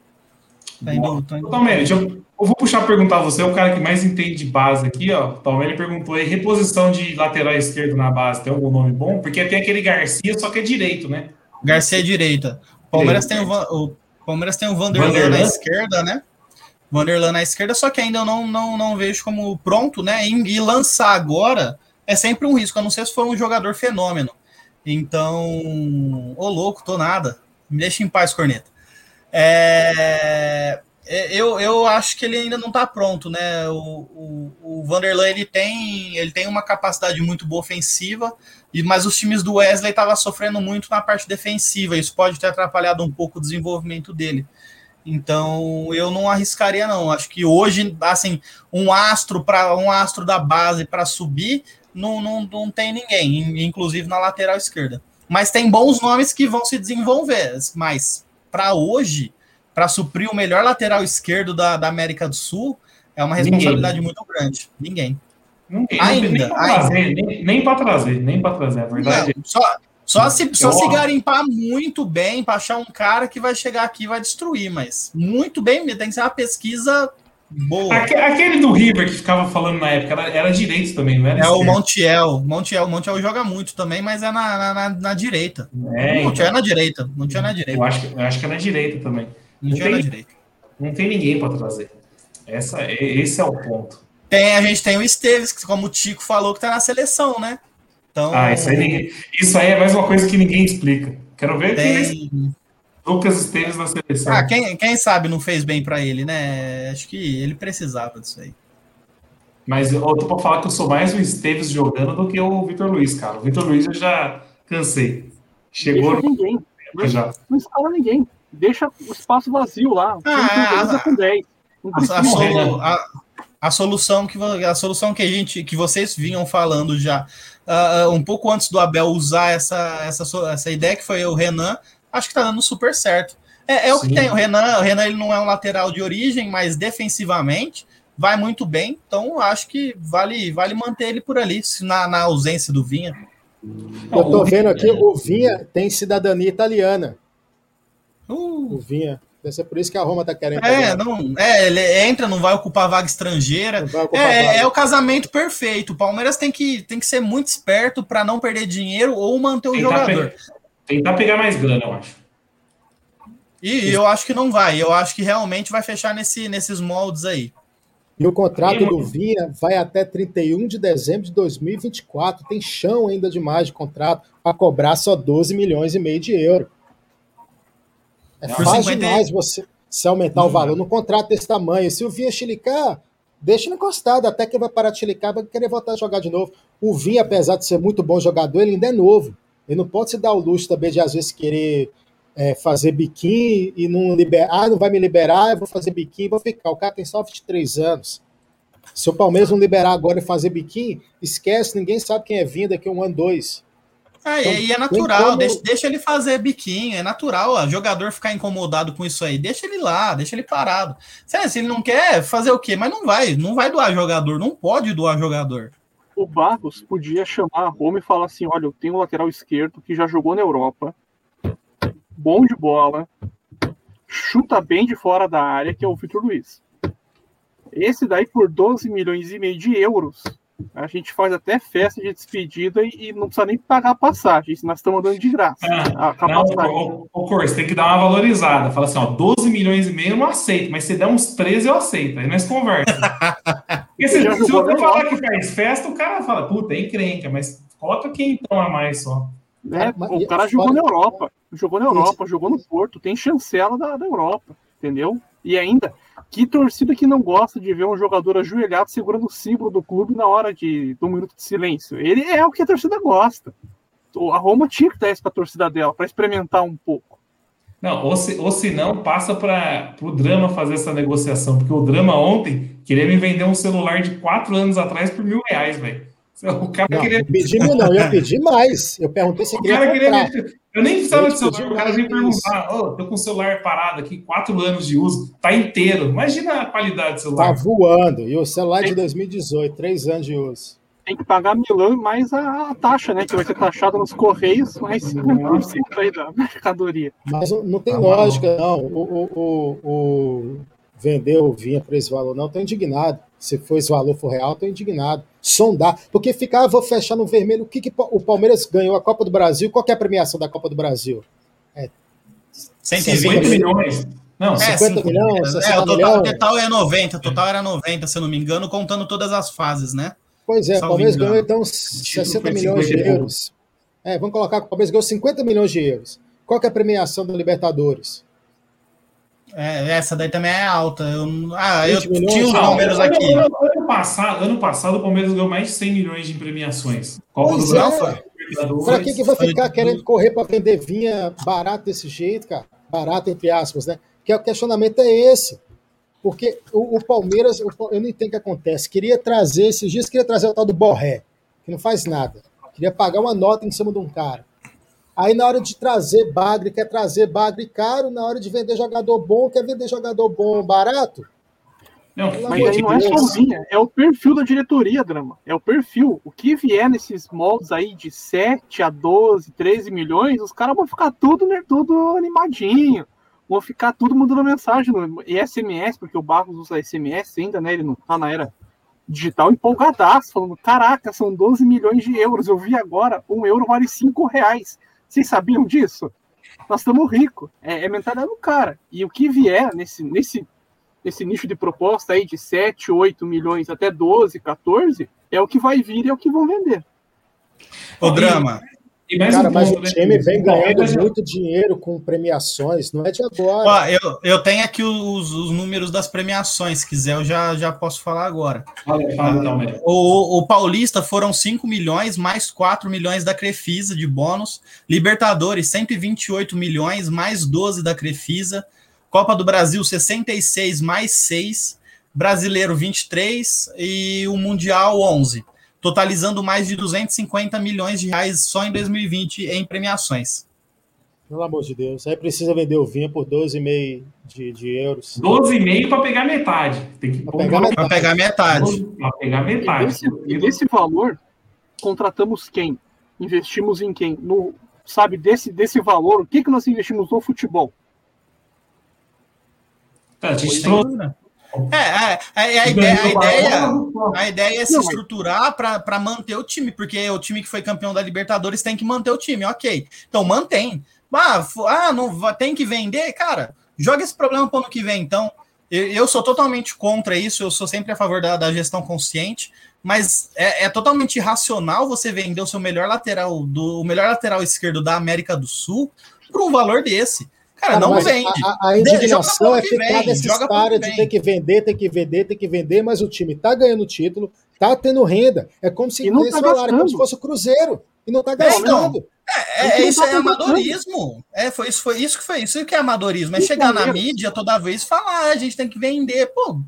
Tá indo, tá indo Totalmente. Eu, eu, vou puxar perguntar a você, é o cara que mais entende de base aqui, ó. Totalmente perguntou aí, reposição de lateral esquerdo na base, tem algum nome bom? Porque tem aquele Garcia, só que é direito, né? Garcia é direita. O Palmeiras tem o, o Palmeiras tem o Vanderlan, Vanderlan na esquerda, né? Vanderlan na esquerda, só que ainda eu não, não, não vejo como pronto, né? E, e lançar agora é sempre um risco, a não ser se for um jogador fenômeno. Então, ô louco, tô nada. Me deixa em paz, corneta. É, é, eu, eu acho que ele ainda não está pronto, né? O, o, o Vanderlan ele tem, ele tem uma capacidade muito boa ofensiva, mas os times do Wesley estavam sofrendo muito na parte defensiva. Isso pode ter atrapalhado um pouco o desenvolvimento dele. Então eu não arriscaria não. Acho que hoje, assim, um astro para um astro da base para subir não, não, não tem ninguém, inclusive na lateral esquerda. Mas tem bons nomes que vão se desenvolver. Mas para hoje, para suprir o melhor lateral esquerdo da, da América do Sul, é uma responsabilidade ninguém. muito grande. Ninguém. ninguém ainda. Nem para trazer, nem, para trazer, nem para trazer, a verdade. Não, só, só se, só se garimpar muito bem para achar um cara que vai chegar aqui e vai destruir, mas muito bem, tem que ser uma pesquisa Boa. Aquele do River que ficava falando na época era, era direito também, não era? É o Montiel. Montiel. Montiel joga muito também, mas é na, na, na direita. É, Montiel então. é na direita. Montiel é na direita. Eu acho, eu acho que é na direita também. Montiel é na direita. Não tem ninguém para trazer. Essa, esse é o ponto. Tem, a gente tem o Esteves, que como o Tico falou, que tá na seleção, né? Então, ah, isso aí, isso aí é mais uma coisa que ninguém explica. Quero ver tem... Lucas Esteves na seleção. Ah, quem, quem sabe não fez bem para ele, né? Acho que ele precisava disso aí. Mas eu tô para falar que eu sou mais o Esteves jogando do que o Vitor Luiz, cara. O Vitor Luiz eu já cansei. Chegou. Deixa ninguém. Não, já. não escala ninguém. Deixa o espaço vazio lá. Ah, a, com 10. A, a, solu, a, a, solução que a solução que a gente que vocês vinham falando já uh, um pouco antes do Abel usar essa, essa, essa ideia que foi o Renan acho que tá dando super certo. É, é o que tem. O Renan, o Renan ele não é um lateral de origem, mas defensivamente vai muito bem. Então acho que vale, vale manter ele por ali, na, na ausência do Vinha. Eu tô vendo aqui, o Vinha tem cidadania italiana. Uh. O Vinha. Deve ser por isso que a Roma tá querendo. É, não, é, ele entra, não vai ocupar vaga estrangeira. Ocupar é, vaga. é o casamento perfeito. O Palmeiras tem que, tem que ser muito esperto para não perder dinheiro ou manter o jogador. Tentar pegar mais grana, eu acho. E eu acho que não vai. Eu acho que realmente vai fechar nesse, nesses moldes aí. E o contrato do Vinha vai até 31 de dezembro de 2024. Tem chão ainda demais de contrato para cobrar só 12 milhões e meio de euro. É fácil 50... demais você se aumentar o valor no contrato desse tamanho. Se o Vinha chilicar, deixa ele encostado, até que ele vai parar de chilicar, vai querer voltar a jogar de novo. O Vinha, apesar de ser muito bom jogador, ele ainda é novo. Ele não pode se dar o luxo também de, às vezes, querer é, fazer biquinho e não liberar. Ah, não vai me liberar, eu vou fazer biquinho e vou ficar. O cara tem só 23 anos. Se o Palmeiras não liberar agora e fazer biquinho, esquece, ninguém sabe quem é vindo daqui um ano, dois. É, então, e é natural, como... deixa, deixa, ele fazer biquinho, é natural, o jogador ficar incomodado com isso aí, deixa ele lá, deixa ele parado. Se ele não quer fazer o quê? Mas não vai, não vai doar jogador, não pode doar jogador o Barros podia chamar a Roma e falar assim: olha, eu tenho um lateral esquerdo que já jogou na Europa, bom de bola, chuta bem de fora da área, que é o Vitor Luiz. Esse daí, por 12 milhões e meio de euros, a gente faz até festa de despedida e, e não precisa nem pagar a passagem, nós estamos dando de graça. Ah, a, não, o, o, o você tem que dar uma valorizada. Fala assim, ó, 12 milhões e meio eu não aceito, mas se der uns 13 eu aceito. Aí nós conversa. Porque se, se você falar que faz festa, o cara fala, puta, é encrenca, mas coloca quem então a mais só. É, o cara jogou na Europa, jogou na Europa, jogou no Porto, tem chancela da, da Europa, entendeu? E ainda, que torcida que não gosta de ver um jogador ajoelhado segurando o símbolo do clube na hora de, do minuto de silêncio? Ele é o que a torcida gosta. A Roma tinha que dar isso para a torcida dela, para experimentar um pouco. Não, ou se, ou se não, passa para o Drama fazer essa negociação, porque o Drama ontem queria me vender um celular de quatro anos atrás por mil reais, velho. O cara não, queria. Pedi, não, eu pedi mais. Eu perguntei se o queria. Cara queria eu nem precisava de celular, o cara veio perguntar, oh, tô com o celular parado aqui, quatro anos de uso, tá inteiro. Imagina a qualidade do celular. Tá voando. E o celular é de 2018, três anos de uso. Tem que pagar milão mais a, a taxa, né? Que vai ser taxada nos correios, mais 50% aí da mercadoria. Mas não tem ah, lógica, não. O, o, o, o vender o vinha por esse valor, não. Tô indignado. Se for esse valor for real, tô indignado sondar, porque ficar, ah, vou fechar no vermelho. O que, que o Palmeiras ganhou a Copa do Brasil? Qual é a premiação da Copa do Brasil? É 120 milhões. Não, 50 é, milhões, é, o total, total é 90, total era 90, se eu não me engano, contando todas as fases, né? Pois é, o Palmeiras ganhou então 60 milhões de euros. É, vamos colocar que o Palmeiras ganhou 50 milhões de euros. Qual é a premiação da Libertadores? É, essa daí também é alta. Eu, ah, eu tinha os números aqui. Ano, ano, passado, ano passado, o Palmeiras ganhou mais de 100 milhões de premiações. Copa do Brasil. É. Para que, que vai ficar querendo correr para vender vinha barato desse jeito, cara? Barato, entre aspas, né? Que é o questionamento é esse. Porque o, o Palmeiras, eu não entendo o que acontece. Queria trazer, esses dias, queria trazer o tal do Borré, que não faz nada. Queria pagar uma nota em cima de um cara. Aí na hora de trazer bagre, quer trazer bagre caro, na hora de vender jogador bom, quer vender jogador bom barato. Não, mas aí não é sozinha, é o perfil da diretoria, Drama. É o perfil. O que vier nesses moldes aí de 7 a 12, 13 milhões, os caras vão ficar tudo, né, tudo animadinho. vão ficar tudo mandando mensagem e SMS, porque o Barros usa SMS ainda, né? Ele não tá na era digital empolgadaço, falando: caraca, são 12 milhões de euros. Eu vi agora, um euro vale 5 reais. Vocês sabiam disso? Nós estamos ricos. É, é mentalidade do cara. E o que vier nesse, nesse, nesse nicho de proposta aí de 7, 8 milhões até 12, 14, é o que vai vir e é o que vão vender. O drama. E mais Cara, um mas ponto, o time né? vem ganhando muito dinheiro com premiações, não é de agora. Ó, eu, eu tenho aqui os, os números das premiações, se quiser eu já, já posso falar agora. Fala, não, o, o Paulista foram 5 milhões, mais 4 milhões da Crefisa de bônus. Libertadores, 128 milhões, mais 12 da Crefisa. Copa do Brasil, 66 mais 6. Brasileiro, 23. E o Mundial, 11 totalizando mais de 250 milhões de reais só em 2020 em premiações. Pelo amor de Deus, aí precisa vender o vinho por 12,5 de, de euros. 12,5 para pegar metade. Tem que para pegar, metade. pegar metade. Para pegar metade. E desse, e desse, valor, contratamos quem? Investimos em quem? No, sabe, desse, desse valor, o que, que nós investimos no futebol? Tá, a gente trouxe, é, é, é, a, ideia, a, ideia, a ideia é se estruturar para manter o time, porque o time que foi campeão da Libertadores tem que manter o time, ok. Então mantém. Ah, ah não tem que vender, cara. Joga esse problema para o ano que vem. Então, eu, eu, sou totalmente contra isso, eu sou sempre a favor da, da gestão consciente, mas é, é, totalmente irracional você vender o seu melhor lateral, do, o melhor lateral esquerdo da América do Sul por um valor desse. Cara, não vende. A, a indignação é ficar nessa história de ter que vender, ter que vender, ter que vender, mas o time tá ganhando título, tá tendo renda. É como se eles tá falaram, como se fosse o Cruzeiro. E não tá gastando. É, é, é isso tá é amadorismo. É, foi isso, foi isso que foi isso que é amadorismo. É chegar na mídia toda vez e falar, ah, a gente tem que vender. Pô,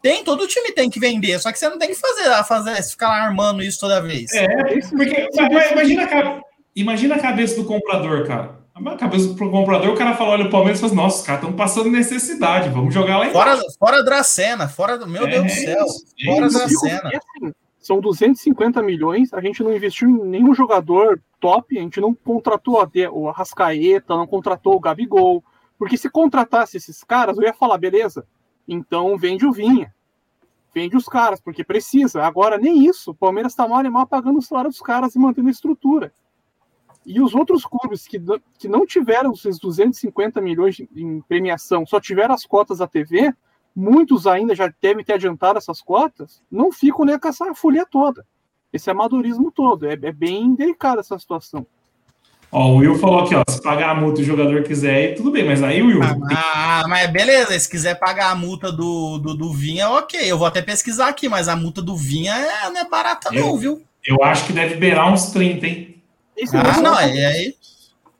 tem, todo time tem que vender, só que você não tem que fazer, fazer ficar armando isso toda vez. É, porque imagina, imagina a cabeça do comprador, cara. A cabeça do comprador, o cara fala: olha, o Palmeiras fala, nossa, os caras estão passando necessidade, vamos jogar lá Fora, fora Dracena, fora do. Meu é, Deus do céu, é fora Dracena. Assim, são 250 milhões, a gente não investiu em nenhum jogador top, a gente não contratou o Arrascaeta, não contratou o Gabigol. Porque se contratasse esses caras, eu ia falar, beleza, então vende o Vinha. Vende os caras, porque precisa. Agora, nem isso. O Palmeiras está mal e mal pagando o salário dos caras e mantendo a estrutura. E os outros clubes que, que não tiveram esses 250 milhões em premiação, só tiveram as cotas da TV, muitos ainda já devem ter adiantado essas cotas, não ficam nem com essa folha toda. Esse amadorismo todo. É, é bem delicada essa situação. Ó, o Will falou aqui, ó, se pagar a multa o jogador quiser, tudo bem, mas aí, Will. Ah, tem... ah mas beleza, se quiser pagar a multa do, do, do Vinha, ok. Eu vou até pesquisar aqui, mas a multa do Vinha é, não é barata, eu, não, viu? Eu acho que deve beirar uns 30, hein? Esse ah, não, é aí.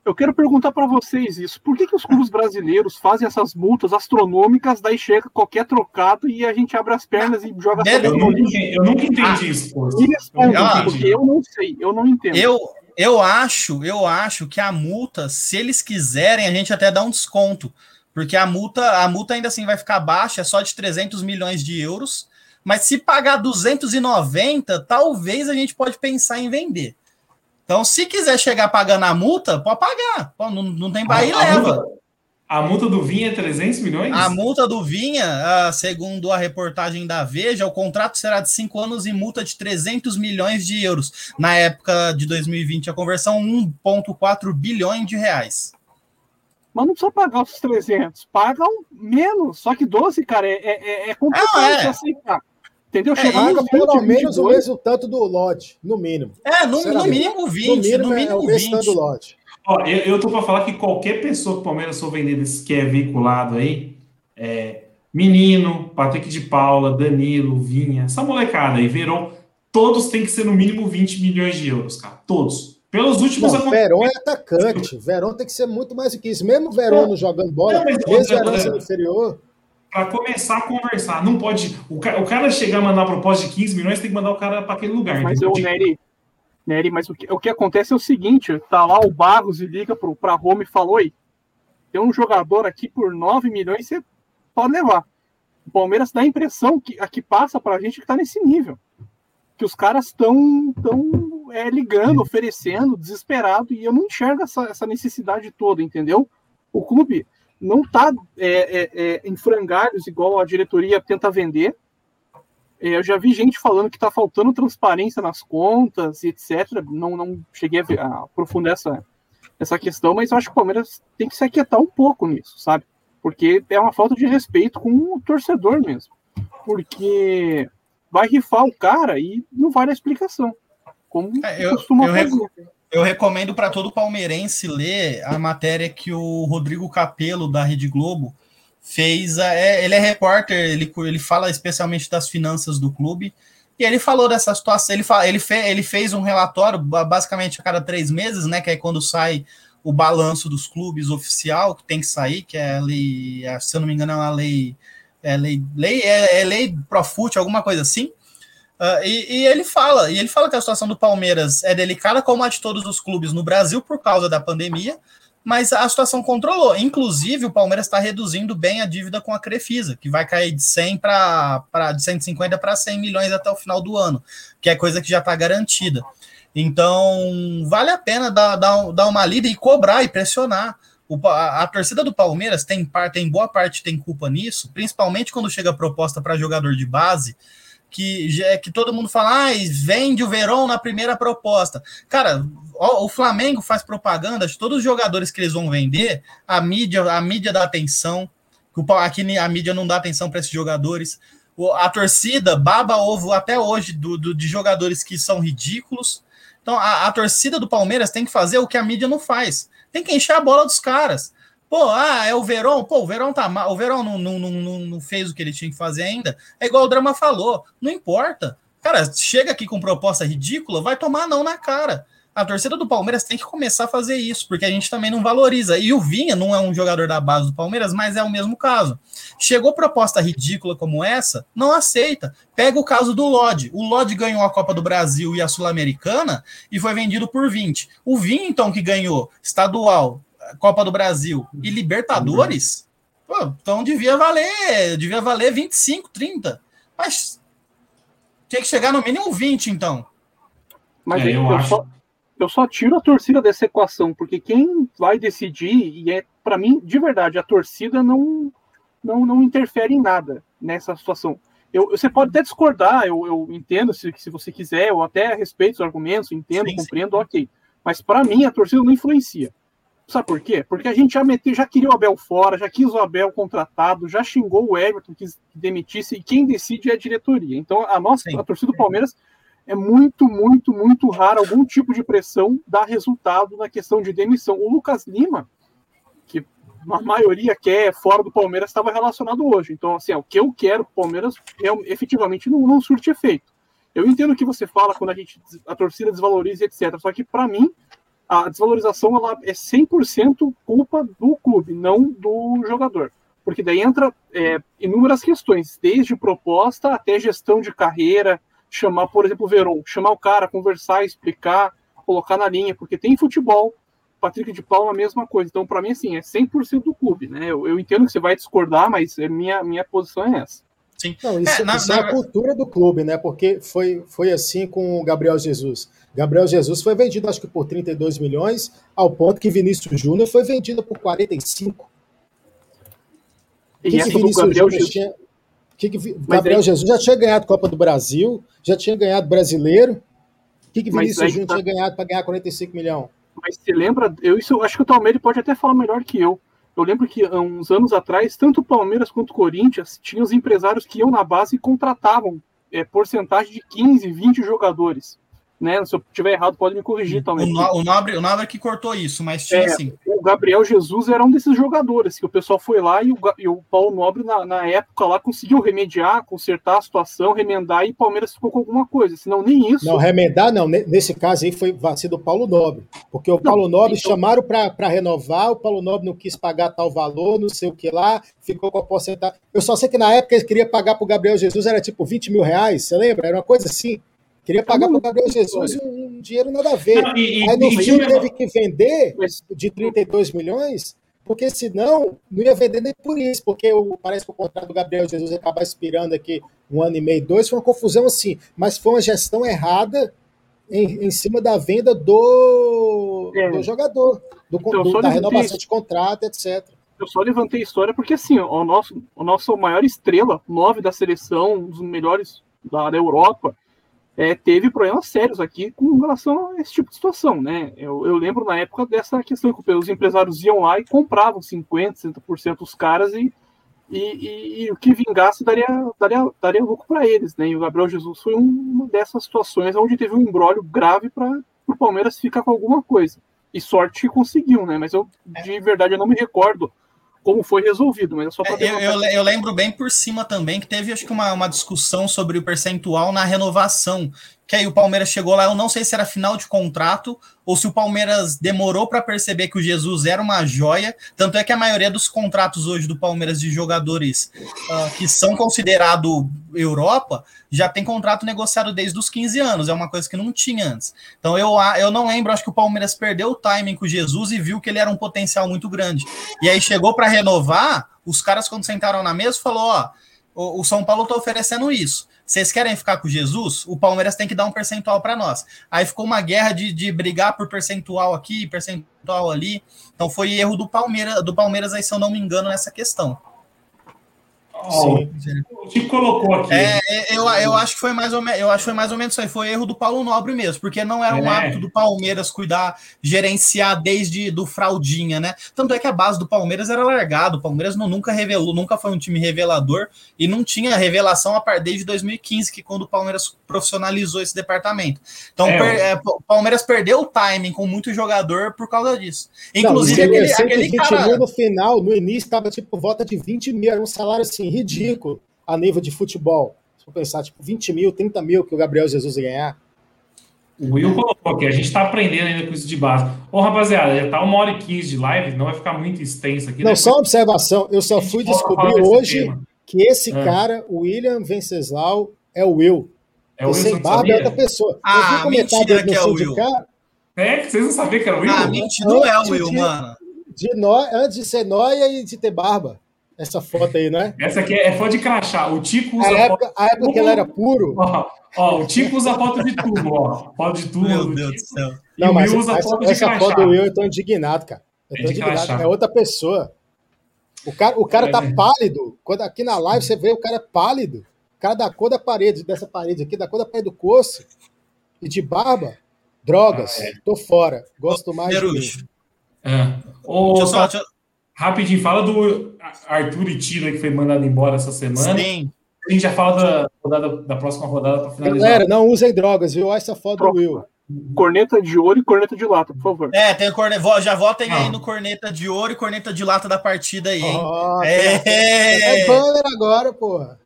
Eu quero perguntar para vocês isso. Por que, que os clubes brasileiros fazem essas multas astronômicas, daí chega qualquer trocado e a gente abre as pernas e joga é, eu, nunca, eu nunca entendi ah, isso. Me responda, porque eu não sei, eu não entendo. Eu, eu acho, eu acho que a multa, se eles quiserem, a gente até dá um desconto. Porque a multa, a multa ainda assim vai ficar baixa, é só de 300 milhões de euros. Mas se pagar 290, talvez a gente pode pensar em vender. Então, se quiser chegar pagando a multa, pode pagar. Não, não tem Bahia, a, leva. Multa, a multa do Vinha é 300 milhões? A multa do Vinha, segundo a reportagem da Veja, o contrato será de 5 anos e multa de 300 milhões de euros. Na época de 2020, a conversão 1,4 bilhões de reais. Mas não precisa pagar os 300, pagam menos. Só que 12, cara, é, é, é complicado é. aceitar. Entendeu? É, Chega pelo menos o mesmo tanto do lote, no mínimo. É, no, no mínimo 20. No mínimo, no mínimo é o mesmo tanto do lote. Ó, eu, eu tô para falar que qualquer pessoa que o Palmeiras for vender que é veiculado aí, é, Menino, Patrick de Paula, Danilo, Vinha, essa molecada aí, Verão, todos têm que ser no mínimo 20 milhões de euros, cara. Todos. Pelos últimos não, Verão é atacante. Verão tem que ser muito mais do que isso. Mesmo Verão jogando bola, não, mas, mesmo Verão sendo inferior para começar a conversar. Não pode. O cara, o cara chegar a mandar uma proposta de 15 milhões, tem que mandar o cara para aquele lugar. Mas, o Nery, Nery, mas o que, o que acontece é o seguinte: tá lá o Barros e liga para Roma e falou: Oi, tem um jogador aqui por 9 milhões, você pode levar. O Palmeiras dá a impressão que a que passa para a gente que está nesse nível. Que os caras estão tão, é, ligando, oferecendo, desesperado, e eu não enxergo essa, essa necessidade toda, entendeu? O clube não está é, é, é, em frangalhos igual a diretoria tenta vender. É, eu já vi gente falando que está faltando transparência nas contas e etc. Não, não cheguei a, a, aprofundar essa, essa questão, mas eu acho que o Palmeiras tem que se aquietar um pouco nisso, sabe? Porque é uma falta de respeito com o torcedor mesmo. Porque vai rifar o cara e não vai dar explicação. Como é, eu, costuma eu fazer. Eu recomendo para todo palmeirense ler a matéria que o Rodrigo Capello, da Rede Globo, fez. É, ele é repórter, ele, ele fala especialmente das finanças do clube. E ele falou dessa situação. Ele, fala, ele, fe, ele fez um relatório, basicamente a cada três meses, né? Que é quando sai o balanço dos clubes oficial, que tem que sair, que é a lei, é, se eu não me engano, é uma lei. É lei, lei é, é lei Profut, alguma coisa assim. Uh, e, e, ele fala, e ele fala que a situação do Palmeiras é delicada, como a de todos os clubes no Brasil, por causa da pandemia, mas a situação controlou. Inclusive, o Palmeiras está reduzindo bem a dívida com a Crefisa, que vai cair de 100 para de 150 para 100 milhões até o final do ano, que é coisa que já está garantida. Então, vale a pena dar, dar, dar uma lida e cobrar e pressionar. O, a, a, torcida do Palmeiras tem, parte, tem boa parte tem culpa nisso, principalmente quando chega a proposta para jogador de base que, é que todo mundo fala, ah, vende o Verón na primeira proposta. Cara, o, o, Flamengo faz propaganda de todos os jogadores que eles vão vender, a mídia, a mídia dá atenção, aqui a mídia não dá atenção para esses jogadores. A torcida baba ovo até hoje do, do, de jogadores que são ridículos. Então a, a torcida do Palmeiras tem que fazer o que a mídia não faz. Tem que encher a bola dos caras. Pô, ah, é o Verão. Pô, o Verão tá mal. O Verão não, não, não, não fez o que ele tinha que fazer ainda. É igual o Drama falou. Não importa. Cara, chega aqui com proposta ridícula, vai tomar não na cara. A torcida do Palmeiras tem que começar a fazer isso, porque a gente também não valoriza. E o Vinha não é um jogador da base do Palmeiras, mas é o mesmo caso. Chegou proposta ridícula como essa, não aceita. Pega o caso do Lodge. O Lodge ganhou a Copa do Brasil e a Sul-Americana e foi vendido por 20. O Vinha, então, que ganhou estadual, Copa do Brasil e Libertadores, pô, então devia valer, devia valer 25, 30. Mas tinha que chegar no mínimo 20, então. Mas é, eu, eu, acho... só, eu só tiro a torcida dessa equação, porque quem vai decidir, e é para mim, de verdade, a torcida não, não, não interfere em nada nessa situação. Eu, você pode até discordar, eu, eu entendo se, se você quiser, eu até respeito os argumentos, entendo, sim, compreendo, sim. ok. Mas para mim, a torcida não influencia. Sabe por quê? Porque a gente já meteu, já queria o Abel fora, já quis o Abel contratado, já xingou o Everton que demitisse, e quem decide é a diretoria. Então, a nossa, Sim. a torcida do Palmeiras é muito, muito, muito raro algum tipo de pressão dar resultado na questão de demissão. O Lucas Lima, que a maioria quer fora do Palmeiras, estava relacionado hoje. Então, assim, é, o que eu quero o Palmeiras é, efetivamente não, não surte efeito. Eu entendo o que você fala quando a gente a torcida desvaloriza, etc. Só que, para mim, a desvalorização ela é 100% culpa do clube, não do jogador. Porque daí entra é, inúmeras questões, desde proposta até gestão de carreira, chamar, por exemplo, o Verón, chamar o cara, conversar, explicar, colocar na linha, porque tem futebol, Patrick de Paula a mesma coisa. Então, para mim, assim, é 100% do clube, né? Eu, eu, entendo que você vai discordar, mas é minha, minha posição é essa. Sim. Não, isso, é, na, isso na... é a cultura do clube, né? Porque foi, foi assim com o Gabriel Jesus. Gabriel Jesus foi vendido, acho que por 32 milhões, ao ponto que Vinícius Júnior foi vendido por 45. E que, que Vinícius Gabriel Jesus tinha, que que, Gabriel Jesus já tinha ganhado Copa do Brasil, já tinha ganhado Brasileiro. O que, que Vinícius Júnior tá... tinha ganhado para ganhar 45 milhões? Mas você lembra? Eu isso, acho que o Palmeiras pode até falar melhor que eu. Eu lembro que uns anos atrás, tanto o Palmeiras quanto o Corinthians tinham os empresários que iam na base e contratavam é, porcentagem de 15, 20 jogadores né? Se eu tiver errado, pode me corrigir também. O, o, Nobre, o Nobre que cortou isso, mas tinha é, sim. O Gabriel Jesus era um desses jogadores que o pessoal foi lá e o, e o Paulo Nobre, na, na, época, lá conseguiu remediar, consertar a situação, remendar e o Palmeiras ficou com alguma coisa. Senão, nem isso. Não, remendar, não. Nesse caso aí foi vacilo do Paulo Nobre. Porque o não, Paulo Nobre então... chamaram para renovar, o Paulo Nobre não quis pagar tal valor, não sei o que lá, ficou com a porcentagem. Eu só sei que na época ele queria pagar para o Gabriel Jesus, era tipo 20 mil reais, você lembra? Era uma coisa assim. Queria pagar para o Gabriel Jesus um dinheiro nada a ver. Não, e, Aí no e, fim teve que vender de 32 milhões, porque senão não ia vender nem por isso, porque o, parece que o contrato do Gabriel Jesus ia acabar expirando aqui um ano e meio, dois, foi uma confusão assim, mas foi uma gestão errada em, em cima da venda do, é. do jogador, do, então, do da renovação de contrato, etc. eu só levantei a história porque, assim, o nosso, o nosso maior estrela, nove da seleção, um dos melhores da, da Europa, é, teve problemas sérios aqui com relação a esse tipo de situação, né? Eu, eu lembro na época dessa questão que os empresários iam lá e compravam 50%, 60% dos caras e, e, e, e o que vingasse daria, daria, daria lucro para eles, né? E o Gabriel Jesus foi uma dessas situações onde teve um embrólio grave para o Palmeiras ficar com alguma coisa. E sorte que conseguiu, né? Mas eu, de verdade, eu não me recordo como foi resolvido, mas é só para eu, eu, eu, lembro bem por cima também que teve acho que uma, uma discussão sobre o percentual na renovação, que aí o Palmeiras chegou lá, eu não sei se era final de contrato ou se o Palmeiras demorou para perceber que o Jesus era uma joia. Tanto é que a maioria dos contratos hoje do Palmeiras de jogadores uh, que são considerados Europa já tem contrato negociado desde os 15 anos, é uma coisa que não tinha antes. Então eu, eu não lembro, acho que o Palmeiras perdeu o timing com o Jesus e viu que ele era um potencial muito grande. E aí chegou para renovar, os caras quando sentaram na mesa falou, ó, o, o São Paulo está oferecendo isso vocês querem ficar com Jesus? O Palmeiras tem que dar um percentual para nós. Aí ficou uma guerra de, de brigar por percentual aqui, percentual ali. Então foi erro do Palmeiras, do Palmeiras aí, se eu não me engano, nessa questão. Sim. O que colocou aqui. É, é, eu, eu acho que foi mais ou menos, eu acho que foi mais ou menos isso aí, foi erro do Paulo Nobre mesmo, porque não era um é. hábito do Palmeiras cuidar, gerenciar desde do fraldinha, né? Tanto é que a base do Palmeiras era largado, o Palmeiras não, nunca revelou, nunca foi um time revelador e não tinha revelação a partir desde 2015, que quando o Palmeiras profissionalizou esse departamento. Então, é, per, é, o Palmeiras perdeu o timing com muito jogador por causa disso. Inclusive não, aquele, aquele cara no final, no início estava tipo volta de 20 mil, era um salário assim ridículo a nível de futebol. Se for pensar, tipo, 20 mil, 30 mil que o Gabriel Jesus ia ganhar. O Will colocou aqui, a gente está aprendendo ainda com isso de base. Ô, rapaziada, já tá uma hora e quinze de live, não vai ficar muito extenso aqui. Não, só uma observação, eu só fui descobrir hoje tema. que esse é. cara, o William Venceslau, é o Will. É o Will, sem barba é outra pessoa. Ah, eu vi mentira que é o Will. É, que vocês não sabiam que era o Will? Ah, mentira, não é o Will, mano. De, de nó, antes de ser nóia e de ter barba. Essa foto aí, né? Essa aqui é, é foto de crachá. O Tico usa. A época, foto... a época que ele era puro. Ó, ó, o Tico usa foto de tubo, ó. Foto de tubo. Meu Deus do céu. Não, mas usa essa, foto de essa foto do Will eu tô indignado, cara. Eu tô é indignado. Crachá. É outra pessoa. O cara, o cara tá é. pálido. Quando aqui na live você vê o cara pálido. O cara da cor da parede, dessa parede aqui, da cor da parede do coço. E de barba. Drogas. Ah, é. Tô fora. Gosto mais de. É. Ô, deixa eu só, deixa eu... Rapidinho, fala do Arthur e Tila que foi mandado embora essa semana. Sim. A gente já fala da, rodada, da próxima rodada para finalizar. Galera, não usem drogas, viu? Essa foto do Will. Corneta de ouro e corneta de lata, por favor. É, tem corneta. Já votem aí no corneta de ouro e corneta de lata da partida aí, hein? Oh, é, é banner agora, porra.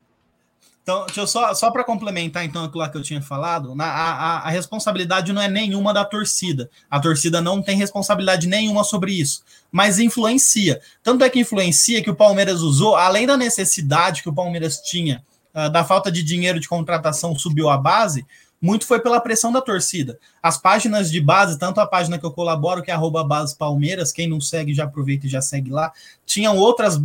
Então, deixa eu só, só para complementar então aquilo lá que eu tinha falado, na, a, a, responsabilidade não é nenhuma da torcida. A torcida não tem responsabilidade nenhuma sobre isso, mas influencia. Tanto é que influencia que o Palmeiras usou, além da necessidade que o Palmeiras tinha uh, da falta de dinheiro de contratação subiu a base, muito foi pela pressão da torcida. As páginas de base, tanto a página que eu colaboro, que é arroba base Palmeiras, quem não segue já aproveita e já segue lá, tinham outras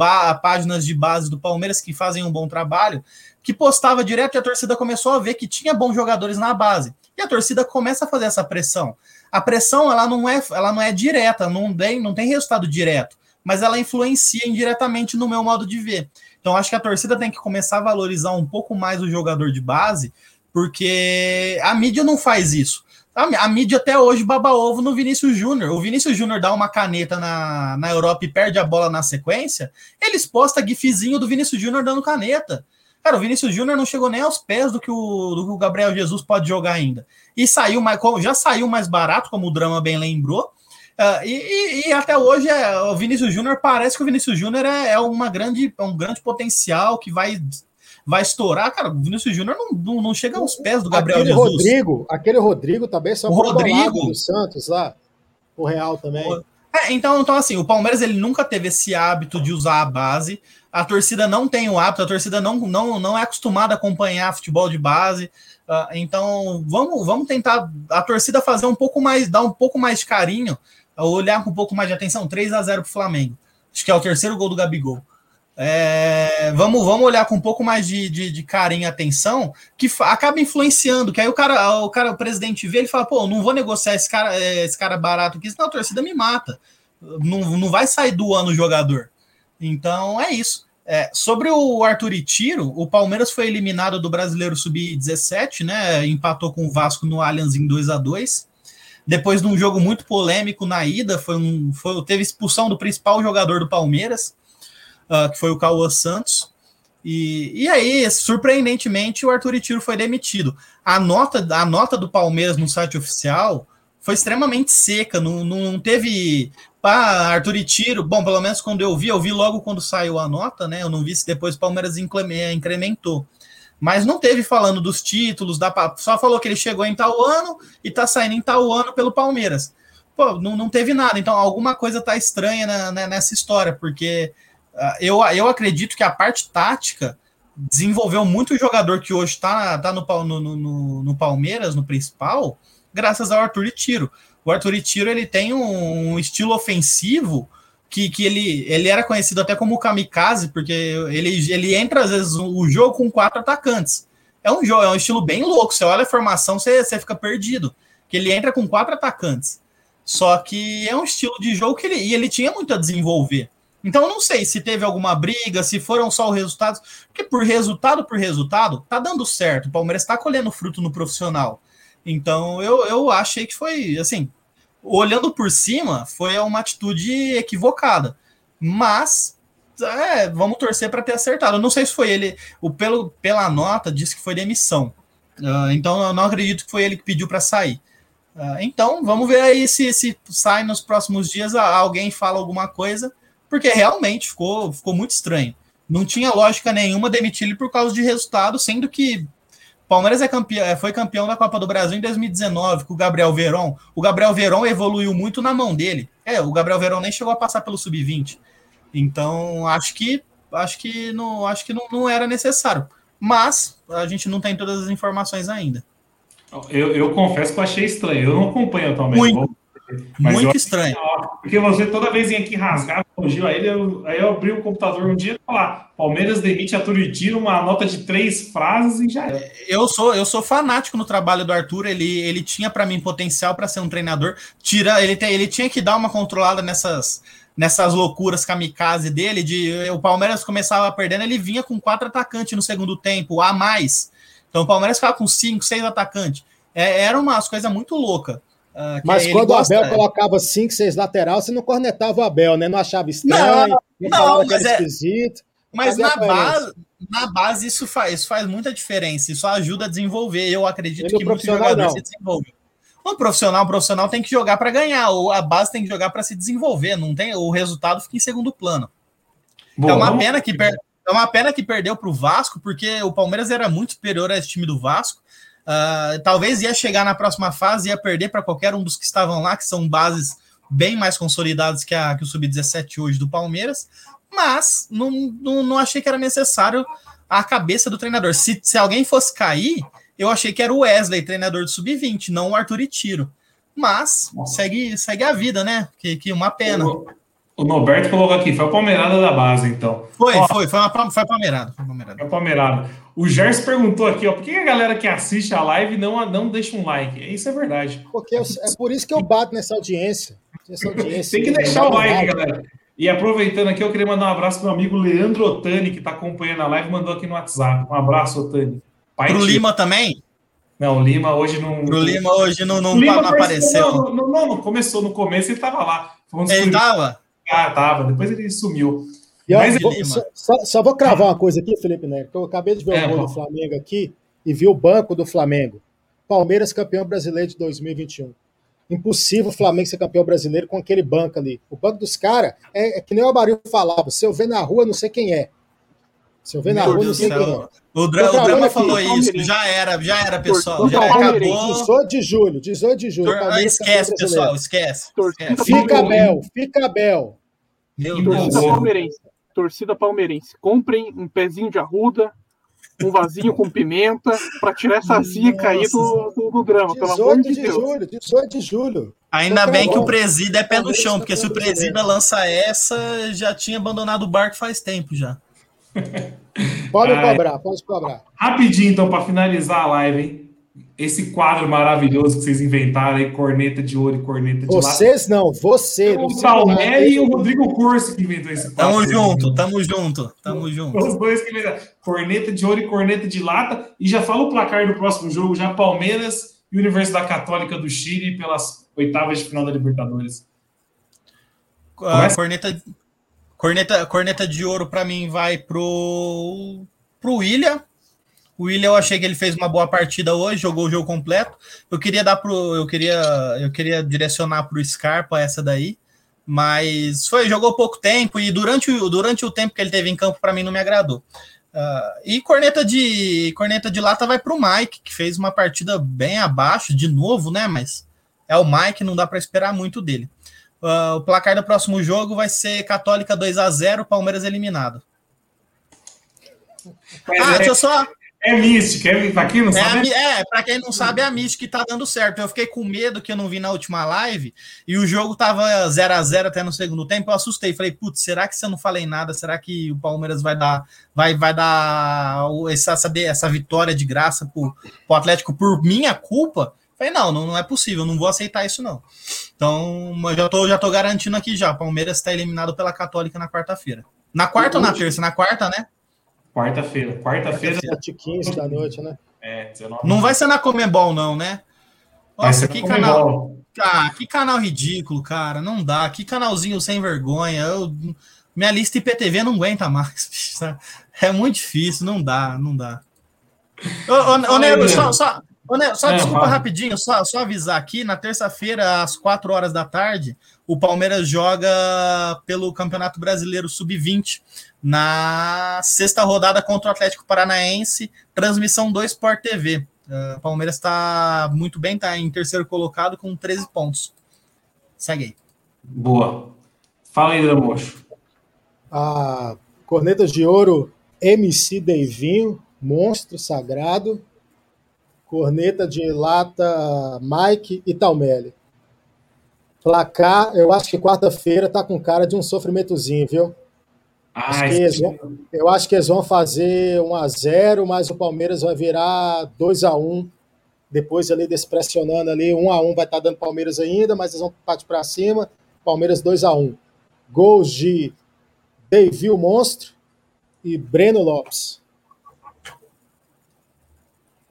páginas de base do Palmeiras que fazem um bom trabalho, que postava direto e a torcida começou a ver que tinha bons jogadores na base. E a torcida começa a fazer essa pressão. A pressão ela não é, ela não é direta, não tem, não tem resultado direto, mas ela influencia indiretamente no meu modo de ver. Então acho que a torcida tem que começar a valorizar um pouco mais o jogador de base, porque a mídia não faz isso. A, a mídia até hoje baba ovo no Vinícius Júnior. O Vinícius Júnior dá uma caneta na, na Europa e perde a bola na sequência. Eles postam gifzinho do Vinícius Júnior dando caneta. Cara, o Vinícius Júnior não chegou nem aos pés do que, o, do que o Gabriel Jesus pode jogar ainda. E saiu mais, já saiu mais barato, como o Drama bem lembrou. Uh, e, e, até hoje é, o Vinícius Júnior parece que o Vinícius Júnior é, é, uma grande, é um grande potencial que vai, vai estourar. Cara, o Vinícius Júnior não, não, não, chega aos pés do Gabriel aquele Jesus. Rodrigo, aquele Rodrigo também só o Rodrigo do Santos lá. O Real também. É, então, então, assim, o Palmeiras ele nunca teve esse hábito de usar a base a torcida não tem o hábito, a torcida não, não, não é acostumada a acompanhar futebol de base. Uh, então, vamos, vamos tentar a torcida fazer um pouco mais, dar um pouco mais de carinho, olhar com um pouco mais de atenção. 3 a 0 para o Flamengo. Acho que é o terceiro gol do Gabigol. É, vamos, vamos olhar com um pouco mais de, de, de carinho e atenção, que acaba influenciando, que aí o cara, o cara, o presidente vê, ele fala, pô, não vou negociar esse cara, esse cara barato aqui, senão a torcida me mata. Não, não vai sair do ano o jogador. Então é isso. É, sobre o Arthur e Tiro, o Palmeiras foi eliminado do Brasileiro Sub-17, né? Empatou com o Vasco no Allianz em 2 a 2 Depois de um jogo muito polêmico na ida, foi um, foi, teve expulsão do principal jogador do Palmeiras, uh, que foi o Cauã Santos. E, e aí, surpreendentemente, o Arthur e Tiro foi demitido. A nota, a nota do Palmeiras no site oficial foi extremamente seca, não, não teve ah, Arthur e Tiro, bom, pelo menos quando eu vi, eu vi logo quando saiu a nota, né? Eu não vi se depois o Palmeiras incrementou. Mas não teve falando dos títulos, da, só falou que ele chegou em tal ano e tá saindo em tal ano pelo Palmeiras. Pô, não, não teve nada. Então, alguma coisa tá estranha na, na, nessa história, porque eu, eu acredito que a parte tática desenvolveu muito jogador que hoje tá, tá no, no, no, no Palmeiras, no principal, graças ao Arthur Tiro o Arthur Tiro ele tem um, um, estilo ofensivo que, que ele, ele era conhecido até como kamikaze, porque ele, ele entra às vezes o jogo com quatro atacantes. É um jogo, é um estilo bem louco. Você olha a formação, você, você fica perdido. Que ele entra com quatro atacantes. Só que é um estilo de jogo que ele, e ele tinha muito a desenvolver. Então eu não sei se teve alguma briga, se foram só os resultados, porque por resultado por resultado, tá dando certo. O Palmeiras está colhendo fruto no profissional. Então eu, eu achei que foi assim, olhando por cima, foi uma atitude equivocada. Mas é, vamos torcer para ter acertado. Eu não sei se foi ele, o pelo, pela nota disse que foi demissão. Uh, então eu não acredito que foi ele que pediu para sair. Uh, então vamos ver aí se, se sai nos próximos dias alguém fala alguma coisa, porque realmente ficou, ficou muito estranho. Não tinha lógica nenhuma demitir ele por causa de resultado, sendo que Palmeiras é campeão, é, foi campeão da Copa do Brasil em 2019 com o Gabriel Veron. O Gabriel Veron evoluiu muito na mão dele. É, o Gabriel Veron nem chegou a passar pelo sub-20. Então, acho que acho que não acho que não, não era necessário. Mas a gente não tem todas as informações ainda. Eu, eu confesso que eu achei estranho. Eu não acompanho atualmente. Muito. Mas Muito estranho. Porque você toda vez vinha aqui rasgar elogio a ele, eu, aí eu abri o computador um dia e falar: Palmeiras demite a Turitino, uma nota de três frases e já é. Eu sou, eu sou fanático no trabalho do Arthur. Ele, ele tinha para mim potencial para ser um treinador. Tira, ele, tem, ele tinha que dar uma controlada nessas nessas loucuras kamikaze dele, de o Palmeiras começava perdendo, ele vinha com quatro atacantes no segundo tempo, a mais. Então o Palmeiras ficava com cinco, seis atacantes. É, era umas coisas muito louca. Uh, Mas quando o Abel gosta... colocava 5, 6 lateral, você não cornetava o Abel, né? Não achava estranho, não, não, que era é... esquisito. Mas na base, na base isso faz, isso faz muita diferença, isso ajuda a desenvolver. Eu acredito Ele que muitos jogadores se desenvolvem. O profissional, o profissional tem que jogar para ganhar, ou a base tem que jogar para se desenvolver, não tem o resultado fica em segundo plano. Bom, é uma pena que per... é uma pena que perdeu para o Vasco, porque o Palmeiras era muito superior a esse time do Vasco. Uh, talvez ia chegar na próxima fase e ia perder para qualquer um dos que estavam lá, que são bases bem mais consolidadas que, a, que o Sub-17 hoje do Palmeiras, mas não, não, não, achei que era necessário a cabeça do treinador. Se, se alguém fosse cair, eu achei que era o Wesley, treinador do Sub-20, não o Arthur Tiro. Mas segue, segue a vida, né? Que, que uma pena. O Norberto colocou aqui, foi a palmeirada da base, então. Foi, ó, foi, foi, uma, foi a palmeirada. Foi a palmeirada. Foi a palmeirada. O Gerson perguntou aqui, ó, por que a galera que assiste a live não, não deixa um like? Isso é verdade. Porque eu, é por isso que eu bato nessa audiência. Nessa audiência Tem que deixar o like, galera. E aproveitando aqui, eu queria mandar um abraço para meu amigo Leandro Otani, que está acompanhando a live, mandou aqui no WhatsApp. Um abraço, Otani. Pai Pro Lima também? Não, o Lima hoje não. Pro Lima hoje não, não, Lima não apareceu. Não, não, não, começou no começo, ele estava lá. Ele estava? Ah, tava. Depois ele sumiu. E Mas vou, só, só, vou cravar uma coisa aqui, Felipe Neto. Eu acabei de ver é, o gol do Flamengo aqui e vi o banco do Flamengo. Palmeiras campeão brasileiro de 2021. Impossível o Flamengo ser campeão brasileiro com aquele banco ali. O banco dos caras é, é, que nem o Amarildo falava: se eu ver na rua, não sei quem é. Se eu ver na Meu rua, Deus não sei quem é. O, Dra o Drama falou isso, já era, já era, pessoal. Já acabou. 18 de julho, 18 de julho. Tor esquece, pessoal, esquece. esquece. Fica Bel, fica Bel. Meu Deus. Torcida palmeirense. Torcida palmeirense. Comprem um pezinho de arruda, um vasinho com pimenta, para tirar essa zica aí do, do, do drama, pelo amor de, de Deus. Julho, 18 de julho. Ainda bem que o presida é pé no chão, porque se o presida lança essa, já tinha abandonado o barco faz tempo já. Pode cobrar, pode cobrar. Rapidinho, então, para finalizar a live, hein? esse quadro maravilhoso que vocês inventaram aí, corneta de ouro e corneta de Vocês lata. não, você. O Talmelli e o Rodrigo Curso que inventou esse quadro. Tamo junto, tamo junto, tamo junto. Os dois que inventaram. Corneta de ouro e corneta de lata. E já fala o placar do próximo jogo, já Palmeiras e Universidade Católica do Chile pelas oitavas de final da Libertadores. Uh, corneta, corneta, corneta de ouro para mim vai pro, pro William o William, eu achei que ele fez uma boa partida hoje, jogou o jogo completo. Eu queria dar pro, eu queria, eu queria direcionar para o Scarpa essa daí, mas foi jogou pouco tempo e durante o, durante o tempo que ele teve em campo para mim não me agradou. Uh, e corneta de corneta de lata vai para o Mike, que fez uma partida bem abaixo de novo, né? Mas é o Mike, não dá para esperar muito dele. Uh, o placar do próximo jogo vai ser Católica 2 a 0 Palmeiras eliminado. Mas ah, é, deixa eu só é mística, é, pra quem não é sabe. É, pra quem não sabe, é a mística que tá dando certo. Eu fiquei com medo que eu não vi na última live e o jogo tava 0 a 0 até no segundo tempo. Eu assustei. Falei, putz, será que se eu não falei nada, será que o Palmeiras vai dar, vai, vai dar essa, essa, essa vitória de graça pro, pro Atlético por minha culpa? Falei, não, não, não é possível, não vou aceitar isso, não. Então, eu já tô, já tô garantindo aqui já. Palmeiras está eliminado pela Católica na quarta-feira. Na quarta ou na terça? Na quarta, né? Quarta-feira. Quarta-feira. 7h15 da noite, né? É, 19 Não vai ser na Comebol, não, né? Nossa, que canal. Ah, que canal ridículo, cara. Não dá. Que canalzinho sem vergonha. Eu... Minha lista IPTV não aguenta mais. É muito difícil, não dá, não dá. Ô, ô, ô Nego, só, só, só é, desculpa rapidinho, só, só avisar aqui, na terça-feira, às 4 horas da tarde, o Palmeiras joga pelo Campeonato Brasileiro Sub-20 na sexta rodada contra o Atlético Paranaense, transmissão do Sport TV. Uh, o Palmeiras está muito bem, está em terceiro colocado com 13 pontos. Segue aí. Boa. Fala aí, Mocho. A Corneta de Ouro, MC Deivinho, monstro sagrado, corneta de lata Mike e Talmelli. Placar, eu acho que quarta-feira tá com cara de um sofrimentozinho, viu? Ah, acho que vão, eu acho que eles vão fazer 1 a 0 mas o Palmeiras vai virar 2 a 1 depois ali despressionando ali, 1 a 1 vai estar tá dando Palmeiras ainda, mas eles vão partir para cima, Palmeiras 2 a 1 Gols de Davi o Monstro e Breno Lopes.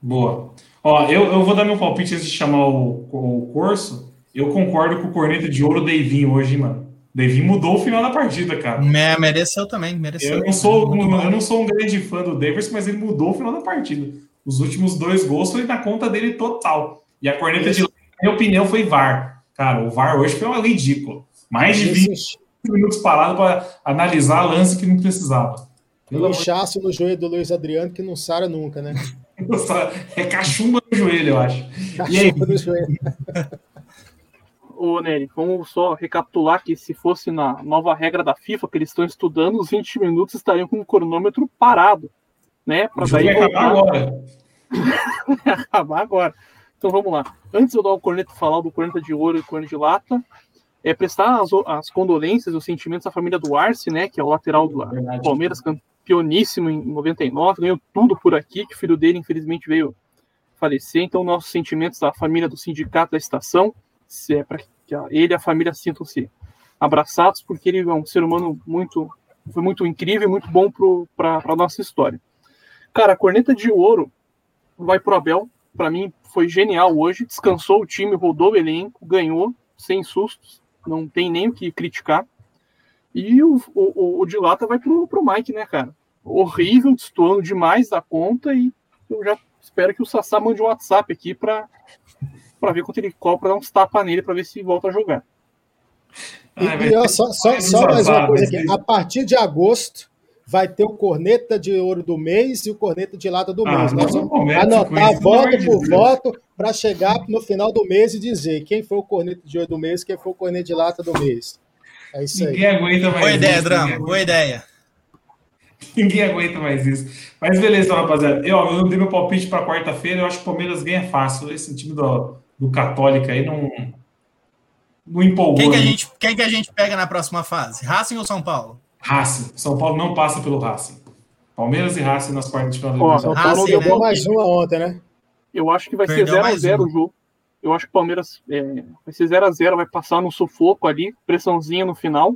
Boa. Ó, eu, eu vou dar meu palpite antes de chamar o, o curso. Eu concordo com o Corneta de Ouro Deivinho hoje, mano. Deivinho mudou o final da partida, cara. Me, mereceu também, mereceu. Eu não, sou, um, eu não sou um grande fã do Davis, mas ele mudou o final da partida. Os últimos dois gols foi na conta dele total. E a corneta Isso. de minha opinião, foi VAR. Cara, o VAR hoje foi uma ridículo. Mais de 20 minutos parado para analisar lance que não precisava. Pelo inchaço no joelho do Luiz Adriano que não sara nunca, né? É cachumba no joelho, eu acho. Cachumba no joelho. Ô, Nery, vamos só recapitular que se fosse na nova regra da FIFA que eles estão estudando, os 20 minutos estariam com o cronômetro parado, né? Para daí acabar agora. acabar agora. Então vamos lá. Antes de eu dar o corneta falar do corneta de ouro e corneta de lata, é prestar as, as condolências e os sentimentos à família do Arce, né? Que é o lateral do Verdade. Palmeiras, campeoníssimo em 99, ganhou tudo por aqui, que o filho dele infelizmente veio falecer. Então nossos sentimentos à família do sindicato da estação é para que ele e a família sintam-se abraçados, porque ele é um ser humano muito, foi muito incrível e muito bom para a nossa história. Cara, a corneta de ouro vai pro Abel. Para mim foi genial hoje. Descansou o time, rodou o elenco, ganhou sem sustos. Não tem nem o que criticar. E o, o, o de lata vai pro, pro Mike, né, cara? Horrível, destoando demais da conta. E eu já espero que o Sassá mande um WhatsApp aqui para para ver quanto ele cobra, para dar uns tapas nele para ver se volta a jogar. E, e só, só, só mais uma coisa aqui. A partir de agosto vai ter o corneta de ouro do mês e o corneta de lata do ah, mês. Nós vamos anotar voto por voto para chegar no final do mês e dizer quem foi o corneta de ouro do mês quem foi o corneta de lata do mês. É isso aí. Ninguém aguenta mais Boa ideia, Drama. Boa ideia. Ninguém aguenta mais isso. Mas beleza, rapaziada. Eu, eu dei meu palpite para quarta-feira. Eu acho que o Palmeiras ganha fácil. Esse time do, do Católica aí não, não empolgou. Quem que, a né? gente, quem que a gente pega na próxima fase? Racing ou São Paulo? Racing. São Paulo não passa pelo Racing. Palmeiras e Racing nas quartas de final da São Paulo deu mais uma ontem, né? Eu acho que vai Perdeu ser 0x0 o jogo. Eu acho que o Palmeiras é, vai ser 0x0, vai passar no sufoco ali, pressãozinha no final.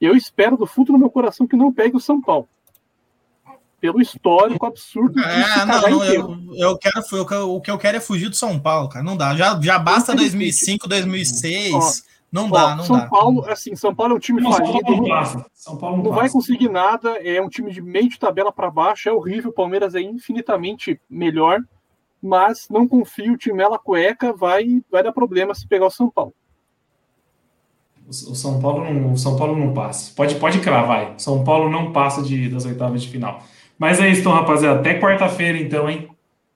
E eu espero do fundo do meu coração que não pegue o São Paulo. Pelo histórico absurdo. É, não, não eu, eu, quero, eu, o que eu quero é fugir do São Paulo, cara. Não dá. Já, já basta 2005, 2006. Ó, não dá, ó, não São dá. Paulo, assim, São Paulo é um time não, falido. Não, São Paulo não, não vai conseguir nada. É um time de meio de tabela para baixo. É horrível. O Palmeiras é infinitamente melhor mas não confio, o time Mela Cueca vai, vai dar problema se pegar o São Paulo. O São Paulo não, o São Paulo não passa. Pode, pode cravar, São Paulo não passa de, das oitavas de final. Mas é isso, então, rapaziada. Até quarta-feira, então, hein?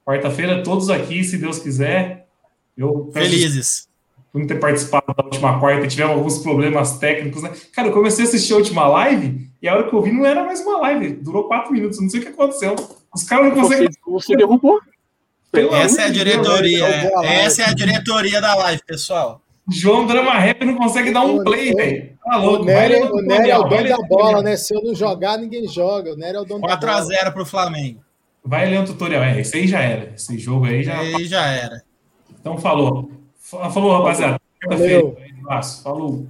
Quarta-feira, todos aqui, se Deus quiser. Eu Felizes. Por não ter participado da última quarta, tivemos alguns problemas técnicos, né? Cara, eu comecei a assistir a última live e a hora que eu vi não era mais uma live. Durou quatro minutos, não sei o que aconteceu. Os caras não conseguem. Você, você essa é a diretoria. Deus, essa é a diretoria da live, pessoal. João Drama Rap não consegue dar um play, velho. Tá louco. O Nery, o Nery é o dono da bola, né? Se eu não jogar, ninguém joga. O Nery é o dono 4 da bola. 4x0 pro Flamengo. Vai ler um tutorial. É, esse aí já era. Esse jogo aí já. Aí já era. Então falou. Falou, rapaziada. Falou.